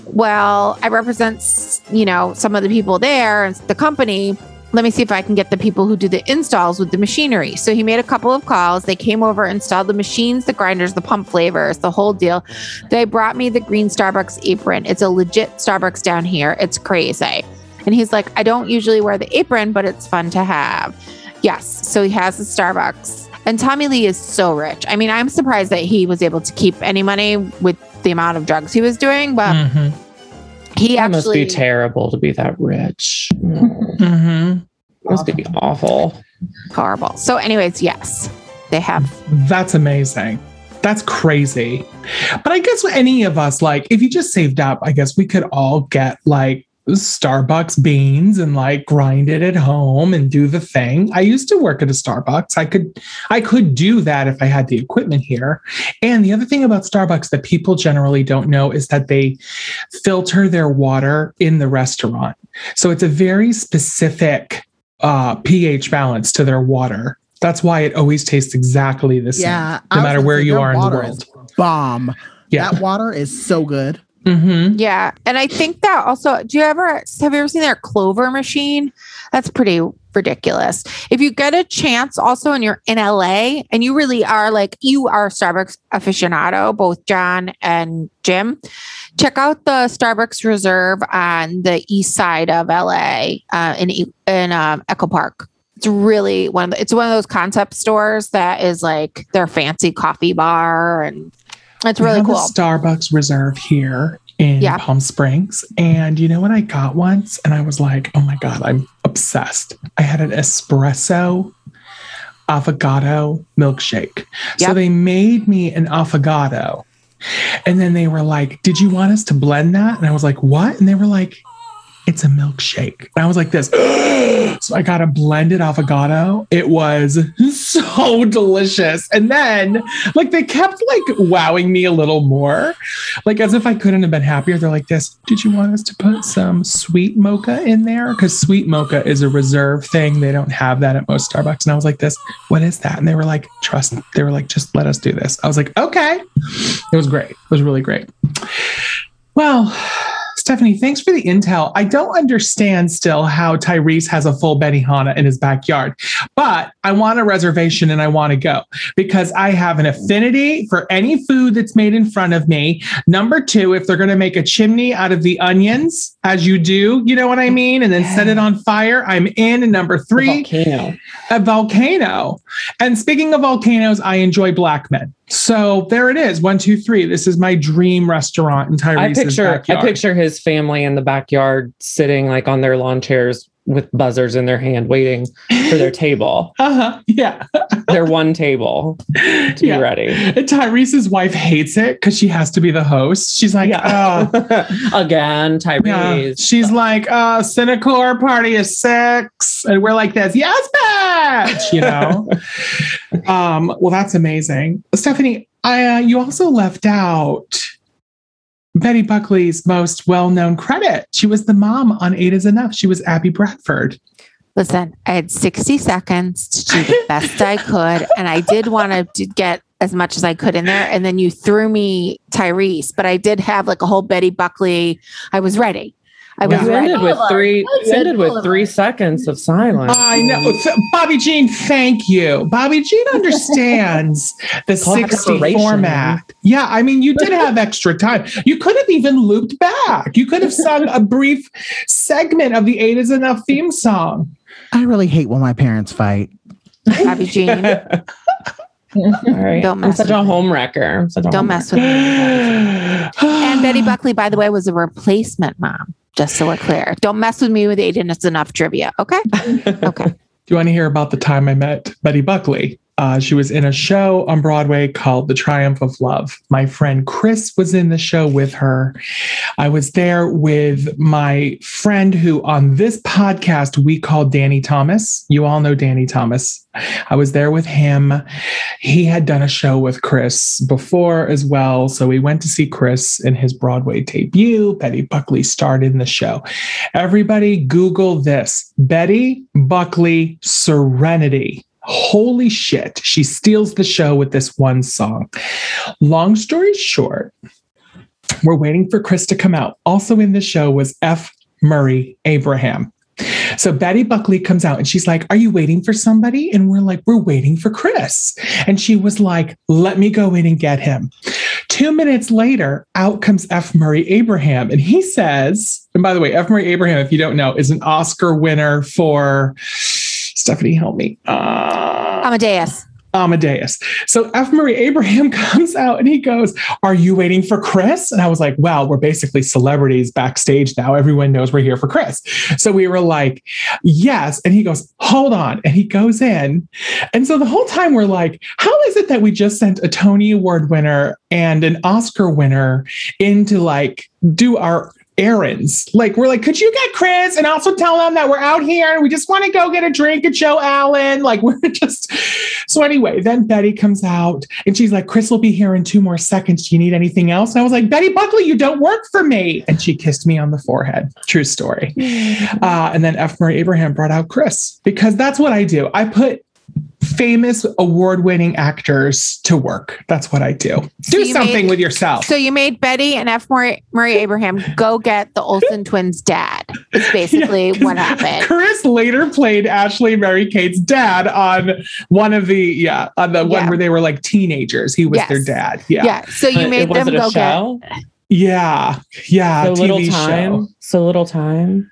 well I represent you know some of the people there and the company let me see if I can get the people who do the installs with the machinery. So he made a couple of calls. They came over, installed the machines, the grinders, the pump flavors, the whole deal. They brought me the green Starbucks apron. It's a legit Starbucks down here. It's crazy. And he's like, I don't usually wear the apron, but it's fun to have. Yes. So he has the Starbucks. And Tommy Lee is so rich. I mean, I'm surprised that he was able to keep any money with the amount of drugs he was doing, but Mhm. He That must be terrible to be that rich. Mm-hmm. must be awful. horrible. So, anyways, yes, they have That's amazing. That's crazy. But I guess any of us, like, if you just saved up, I guess we could all get like Starbucks beans and like grind it at home and do the thing. I used to work at a Starbucks. I could I could do that if I had the equipment here. And the other thing about Starbucks that people generally don't know is that they filter their water in the restaurant. So it's a very specific uh, pH balance to their water. That's why it always tastes exactly the same, Yeah, no matter where you are in the world. Bomb. Yeah. That water is so good. Mm-hmm. Yeah. And I think that also, do you ever have you ever seen their clover machine? That's pretty ridiculous. If you get a chance also and you're in LA and you really are like you are Starbucks aficionado, both John and Jim, check out the Starbucks Reserve on the east side of LA uh, in in um, Echo Park. It's really one of the, it's one of those concept stores that is like their fancy coffee bar and it's really cool. Starbucks Reserve here in Yeah. Palm Springs. And you know what I got once? And I was like, oh my God, I'm obsessed. I had an espresso avocado milkshake. So they made me an avocado. And then they were like, Did you want us to blend that? And I was like, What? And they were like, It's a milkshake. And I was like, This. so I got a blended avocado. It was so delicious. And then, like, they kept like wowing me a little more, like as if I couldn't have been happier. They're like, This, did you want us to put some sweet mocha in there? Because sweet mocha is a reserve thing. They don't have that at most Starbucks. And I was like, This, what is that? And they were like, Trust, they were like, Just let us do this. I was like, Okay. It was great. It was really great. Well, Stephanie, thanks for the intel. I don't understand still how Tyrese has a full Benihana in his backyard, but I want a reservation and I want to go because I have an affinity for any food that's made in front of me. Number two, if they're going to make a chimney out of the onions, as you do, you know what I mean, and then set it on fire, I'm in. And number three, volcano. a volcano. And speaking of volcanoes, I enjoy black men. So there it is. One, two, three. This is my dream restaurant in Tyrese's I picture backyard. I picture his family in the backyard sitting like on their lawn chairs with buzzers in their hand, waiting for their table, Uh-huh. Yeah. their one table to Yeah. be ready. And Tyrese's wife hates it because she has to be the host. She's like, Yeah. oh, Again, yeah. Tyrese. She's like, uh, Sinacor party is six. And we're like this, yes, bitch, you know? um, well, that's amazing. Stephanie, I uh, you also left out Betty Buckley's most well-known credit. She was the mom on Eight is Enough. She was Abby Bradford. Listen, I had 60 seconds to do the best I could, and I did want to get as much as I could in there. And then you threw me Tyrese, but I did have like a whole Betty Buckley. I was ready. I was Yeah. Ended with three. You ended with three seconds of silence. I know. Th- Bobby Jean, thank you. Bobby Jean understands the 60 format. Yeah, I mean, you did have extra time. You could have even looped back. You could have sung a brief segment of the Eight is Enough theme song. I really hate when my parents fight. Bobby Jean. All right. Don't I'm such with a me. homewrecker. I'm such a Don't home mess with me. And Betty Buckley, by the way, was a replacement mom, just so we're clear. Don't mess with me with Aiden. It's enough trivia. Okay. Okay. Do you want to hear about the time I met Betty Buckley? Uh, she was in a show on Broadway called The Triumph of Love. My friend Chris was in the show with her. I was there with my friend who on this podcast we call Danny Thomas. You all know Danny Thomas. I was there with him. He had done a show with Chris before as well. So we went to see Chris in his Broadway debut. Betty Buckley starred in the show. Everybody Google this Betty Buckley Serenity. Holy shit. She steals the show with this one song. Long story short, we're waiting for Chris to come out. Also in the show was F. Murray Abraham. So Betty Buckley comes out and she's like, Are you waiting for somebody? And we're like, We're waiting for Chris. And she was like, Let me go in and get him. Two minutes later, out comes F. Murray Abraham. And he says, and by the way, F. Murray Abraham, if you don't know, is an Oscar winner for Stephanie, help me. Uh, Amadeus. Amadeus. So F. Murray Abraham comes out and he goes, Are you waiting for Chris? And I was like, Wow, we're basically celebrities backstage now. Everyone knows we're here for Chris. So we were like, Yes. And he goes, Hold on. And he goes in. And so the whole time we're like, How is it that we just sent a Tony Award winner and an Oscar winner in to like do our errands. Like we're like, could you get Chris and also tell them that we're out here and we just want to go get a drink at Joe Allen? Like we're just so anyway, then Betty comes out and she's like, Chris will be here in two more seconds. Do you need anything else? And I was like, Betty Buckley, you don't work for me. And she kissed me on the forehead. True story. Uh, and then F. Murray Abraham brought out Chris because that's what I do. I put famous award winning actors to work. That's what I do. Do you something made- with yourself. So you made Betty and F. Murray, Murray Abraham go get the Olsen twins' dad. Is basically Yeah, 'cause what happened. Chris later played Ashley Mary Kate's dad on one of the yeah on the one where they were like teenagers. He was Yes. their dad. Yeah, Yeah. So you Uh, made was them it a go get. show? yeah, yeah. so little TV time. show. So little time.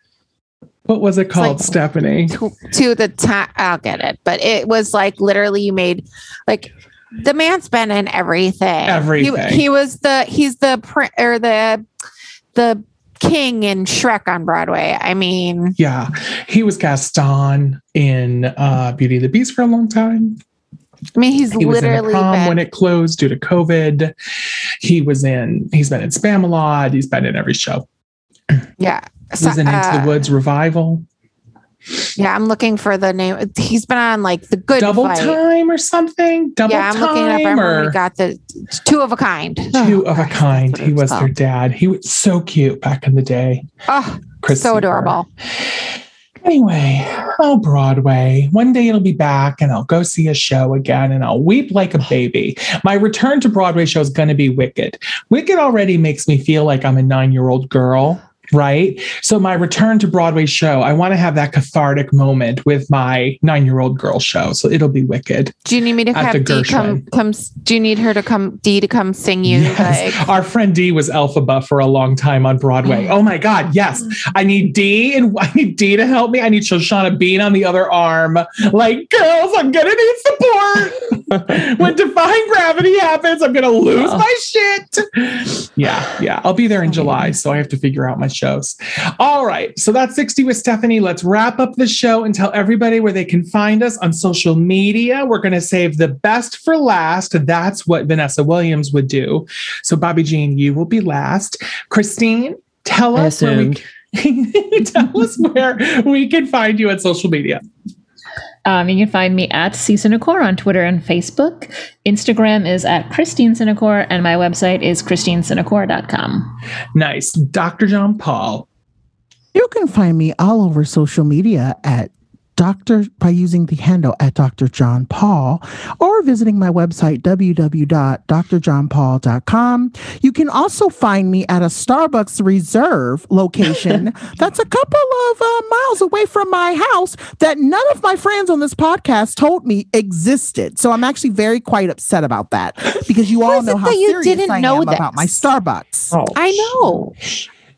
What was it called, like- Stephanie? to, to the time I'll get it, but it was like literally you made like the man's been in everything. Everything. He, he was the he's the pr- or the the king in Shrek on Broadway. I mean, Yeah, he was Gaston in uh, Beauty and the Beast for a long time. I mean he's He was in the literally been when it closed due to COVID. He was in. He's been in Spamalot. He's been in every show. Yeah. He was in Into uh, the Woods revival. Yeah, I'm looking for the name. He's been on like the good Double fight. time or something. Double yeah, I'm time looking it up. I remember we got the two of a kind. two of a kind. He was their dad. He was so cute back in the day. Oh, Chris so adorable. Anyway, oh Broadway. One day it'll be back and I'll go see a show again and I'll weep like a baby. My return to Broadway show is going to be Wicked. Wicked already makes me feel like I'm a 9-year-old girl, right? So my return to Broadway show, I want to have that cathartic moment with my 9-year-old girl show. So it'll be Wicked. Do you need me to have Dee come come? Do you need her to come Dee to come sing you? Yes. Like, Our friend Dee was Elphaba for a long time on Broadway. Oh. oh my God. Yes. I need Dee and I need Dee to help me. I need Shoshana Bean on the other arm. Like, girls, I'm to need support. when Defying Gravity happens, I'm to lose my shit. Yeah. Yeah. I'll be there in oh July. So I have to figure out my shows. All right. So that's 60 with Stephanie. Let's wrap up the show and tell everybody where they can find us on social media. We're going to save the best for last. That's what Vanessa Williams would do. So, Bobby Jean, you will be last. Christine, tell us where we tell us where we can find you on social media. Um, you can find me at CSinacor on Twitter and Facebook. Instagram is at Christine Sinacor, and my website is christinesinacor.com. Nice. Dr. John Paul. You can find me all over social media at Dr. by using the handle at Dr. John Paul or visiting my website www.drjohnpaul.com. You can also find me at a Starbucks Reserve location that's a couple of uh, miles away from my house that none of my friends on this podcast told me existed. So I'm actually very quite upset about that because you all know how that you serious didn't I know am about my? Starbucks. Oh, I know.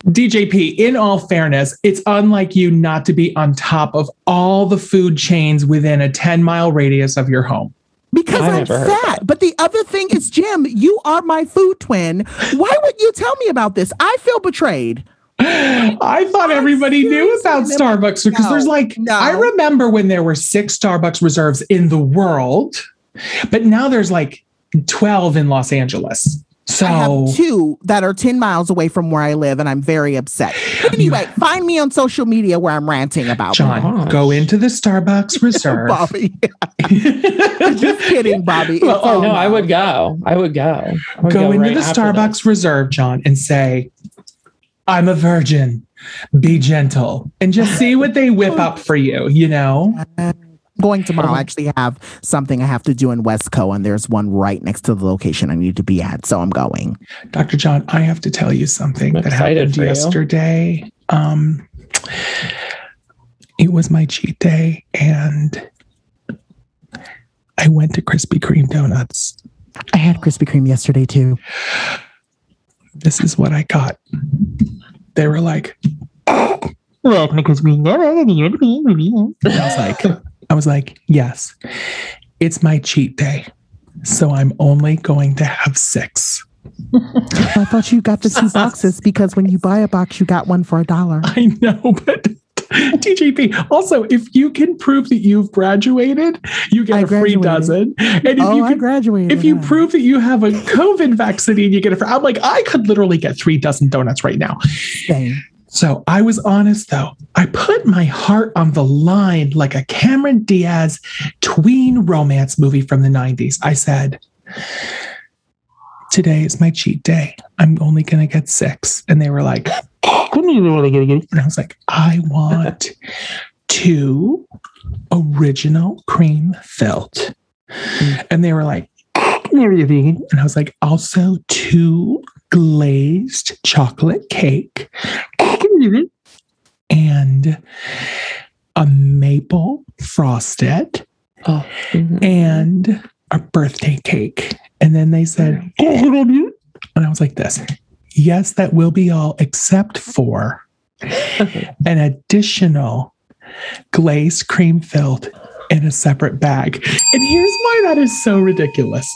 DJP, in all fairness, it's unlike you not to be on top of all the food chains within a 10 mile radius of your home. Because I I'm fat. But the other thing is, Jim, you are my food twin. Why would you tell me about this? I feel betrayed. I thought I'm everybody knew about Starbucks because No, there's like, no. I remember when there were six Starbucks reserves in the world, but now there's like 12 in Los Angeles. So I have two that are 10 miles away from where I live, and I'm very upset. But anyway, find me on social media where I'm ranting about John, gosh. go into the Starbucks reserve. Bobby. Just kidding, Bobby. Well, oh, no, I would go. I would go. I would go into right the Starbucks this. reserve, John, and say, I'm a virgin. Be gentle and just see what they whip oh. up for you, you know? Going tomorrow, I actually have something I have to do in Westco, and there's one right next to the location I need to be at. So I'm going. Dr. John, I have to tell you something I'm that happened yesterday. Um, it was my cheat day, and I went to Krispy Kreme Donuts. I had Krispy Kreme yesterday too. This is what I got. They were like, "Welcome to Krispy Kreme." And I was like, I was like, yes, it's my cheat day, so I'm only going to have six. I thought you got the two boxes because when you buy a box, you got one for a dollar. I know, but DJP. Also, if you can prove that you've graduated, you get I a free dozen. And if oh, you I can, graduated. if you huh? prove that you have a COVID vaccine, you get a free. I'm like, I could literally get three dozen donuts right now. Same. So I was honest though. I put my heart on the line like a Cameron Diaz tween romance movie from the 90s. I said, Today is my cheat day. I'm only going to get six. And they were like, and I was like, I want two original cream filled And they were like, Are you vegan? and I was like, also two glazed chocolate cake and a maple frosted Oh, mhm. and a birthday cake. And then they said, and I was like, this. Yes, that will be all, except for an additional glazed cream filled in a separate bag. And here's why that is so ridiculous.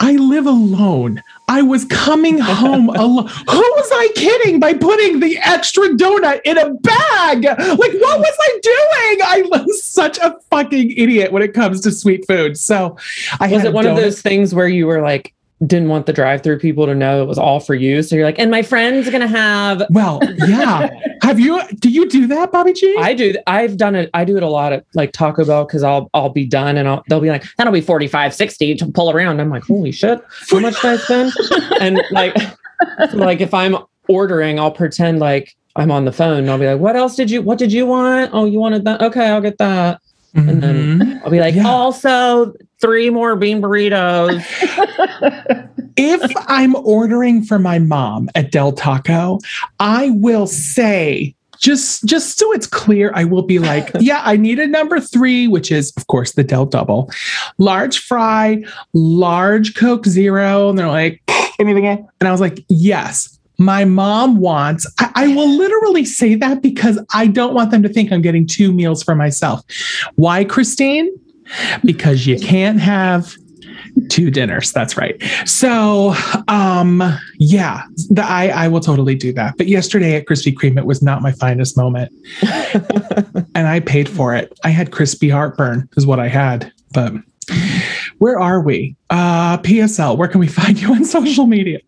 I live alone. I was coming home alone. Who was I kidding by putting the extra donut in a bag? Like, what was I doing? I was such a fucking idiot when it comes to sweet food. So I was had it one of those things where you were like didn't want the drive-through people to know it was all for you so you're like and my friend's gonna have Well, yeah. Have you? Do you do that, Bobby G? I do. I've done it. I do it a lot at like Taco Bell because I'll I'll be done and I'll, they'll be like that'll be 45, 60 to pull around. I'm like holy shit, how much did I spend? and like like if I'm ordering, I'll pretend like I'm on the phone. And I'll be like, what else did you? What did you want? Oh, you wanted that? Okay, I'll get that. And then Mhm. I'll be like, Yeah. also three more bean burritos. if I'm ordering for my mom at Del Taco, I will say just just so it's clear, I will be like, yeah, I need a number three, which is of course the Del Double, large fry, large Coke Zero, and they're like, anything? else?" And I was like, yes. My mom wants, I, I will literally say that because I don't want them to think I'm getting two meals for myself. Why, Christine? Because you can't have two dinners. That's right. So, um, yeah, the, I I will totally do that. But yesterday at Krispy Kreme, it was not my finest moment, and I paid for it. I had crispy heartburn, is what I had. But where are we? Uh, PSL. Where can we find you on social media?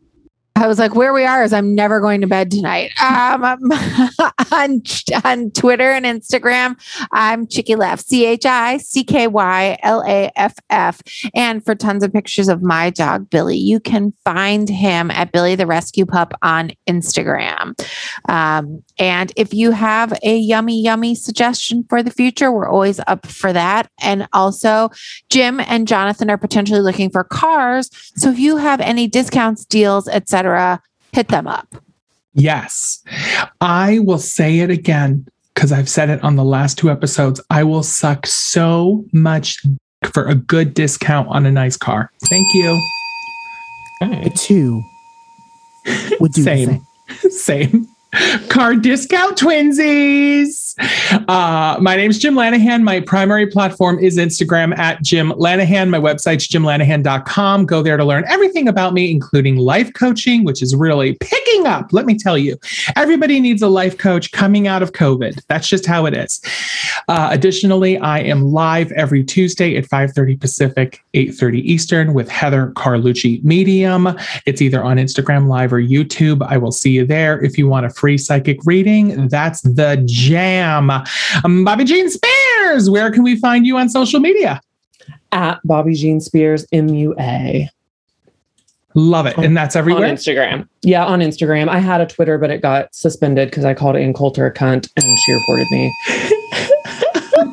I was like, where we are is I'm never going to bed tonight. Um, on, on Twitter and Instagram, I'm Chicky Laff, C H I C K Y L A F F. And for tons of pictures of my dog, Billy, you can find him at Billy the Rescue Pup on Instagram. Um, and if you have a yummy, yummy suggestion for the future, we're always up for that. And also, Jim and Jonathan are potentially looking for cars. So if you have any discounts, deals, etc., hit them up. Yes, I will say it again because I've said it on the last two episodes. I will suck so much for a good discount on a nice car. Thank you. The two would do the Same. same. Same. Car discount twinsies. Uh, my name's Jim Lanahan. My primary platform is Instagram at Jim Lanahan. My website's jimlanahan.com. Go there to learn everything about me, including life coaching, which is really picking up. Let me tell you, everybody needs a life coach coming out of COVID. That's just how it is. Uh, additionally, I am live every Tuesday at 5:30 Pacific, 8:30 Eastern with Heather Carlucci Medium. It's either on Instagram Live or YouTube. I will see you there. If you want a free psychic reading, that's the jam. Um, Bobby Jean Spears, where can we find you on social media? At Bobby Jean Spears MUA. Love it. And that's On everywhere. Instagram. Yeah, on Instagram. I had a Twitter, but it got suspended because I called Ann Coulter a cunt and she reported me.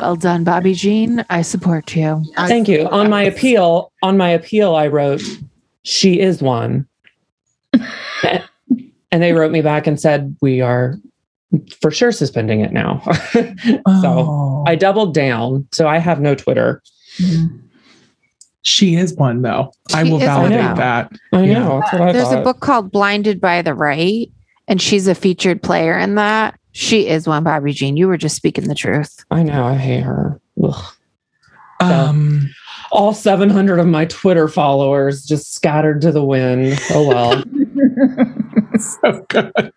Well done, Bobby Jean. I support you. I- Thank you. On my appeal, on my appeal, I wrote, "She is one," and they wrote me back and said, "We are for sure suspending it now." so Oh, I doubled down. So I have no Twitter. she is one, though. I will is one, validate though. that. I Yeah. know. That's what I There's thought. a book called Blinded by the Right, and she's a featured player in that. She is one, Bobby Jean. You were just speaking the truth. I know. I hate her. Ugh. Um, All 700 of my Twitter followers just scattered to the wind. Oh well. so good.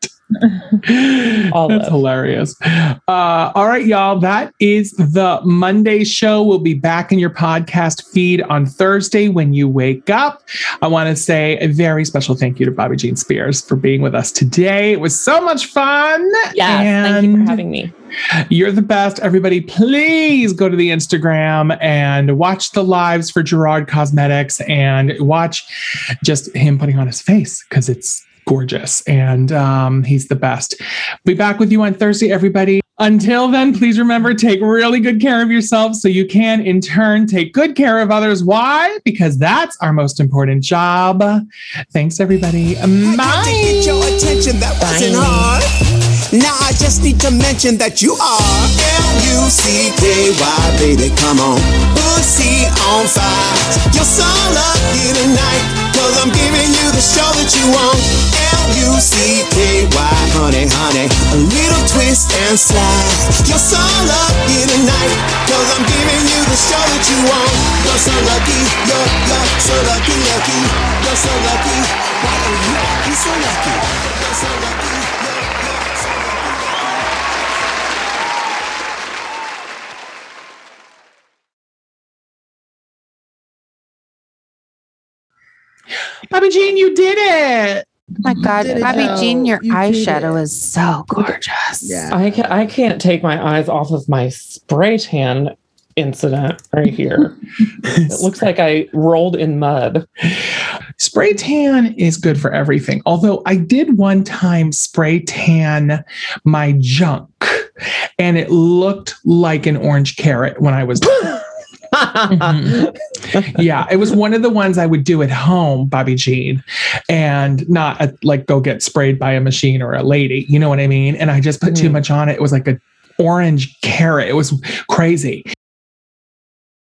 All That's hilarious. Uh, all right, y'all. That is the Monday show. We'll be back in your podcast feed on Thursday when you wake up. I want to say a very special thank you to Bobby Jean Spears for being with us today. It was so much fun. Yes. Thank you for having me. You're the best. Everybody, please go to the Instagram and watch the lives for Gerard Cosmetics and watch just him putting on his face because it's gorgeous and um, he's the best. Be back with you on Thursday, everybody. Until then, please remember take really good care of yourself so you can, in turn, take good care of others. Why? Because that's our most important job. Thanks, everybody. To get your attention, that wasn't hard. Now I just need to mention that you are L-U-C-K-Y, baby, come on. Pussy on fire. You're so lucky tonight, cause I'm giving you the show that you want. L-U-C-K-Y, honey, honey. A little twist and slide. You're so lucky tonight, cause I'm giving you the show that you want. You're so lucky, you're, you're so lucky, lucky. You're so lucky. Why are you? You're so lucky. You're so lucky. Bobby Jean, you did it. Oh my God, it, Bobby though. Jean, your You eyeshadow is so gorgeous. Yeah. I can I can't take my eyes off of my spray tan incident right here. it looks like I rolled in mud. Spray tan is good for everything. Although I did one time spray tan my junk and it looked like an orange carrot when I was Mhm. yeah, it was one of the ones I would do at home, Bobby Jean, and not uh like go get sprayed by a machine or a lady. You know what I mean? And I just put too Mhm. much on it. It was like a orange carrot. It was crazy.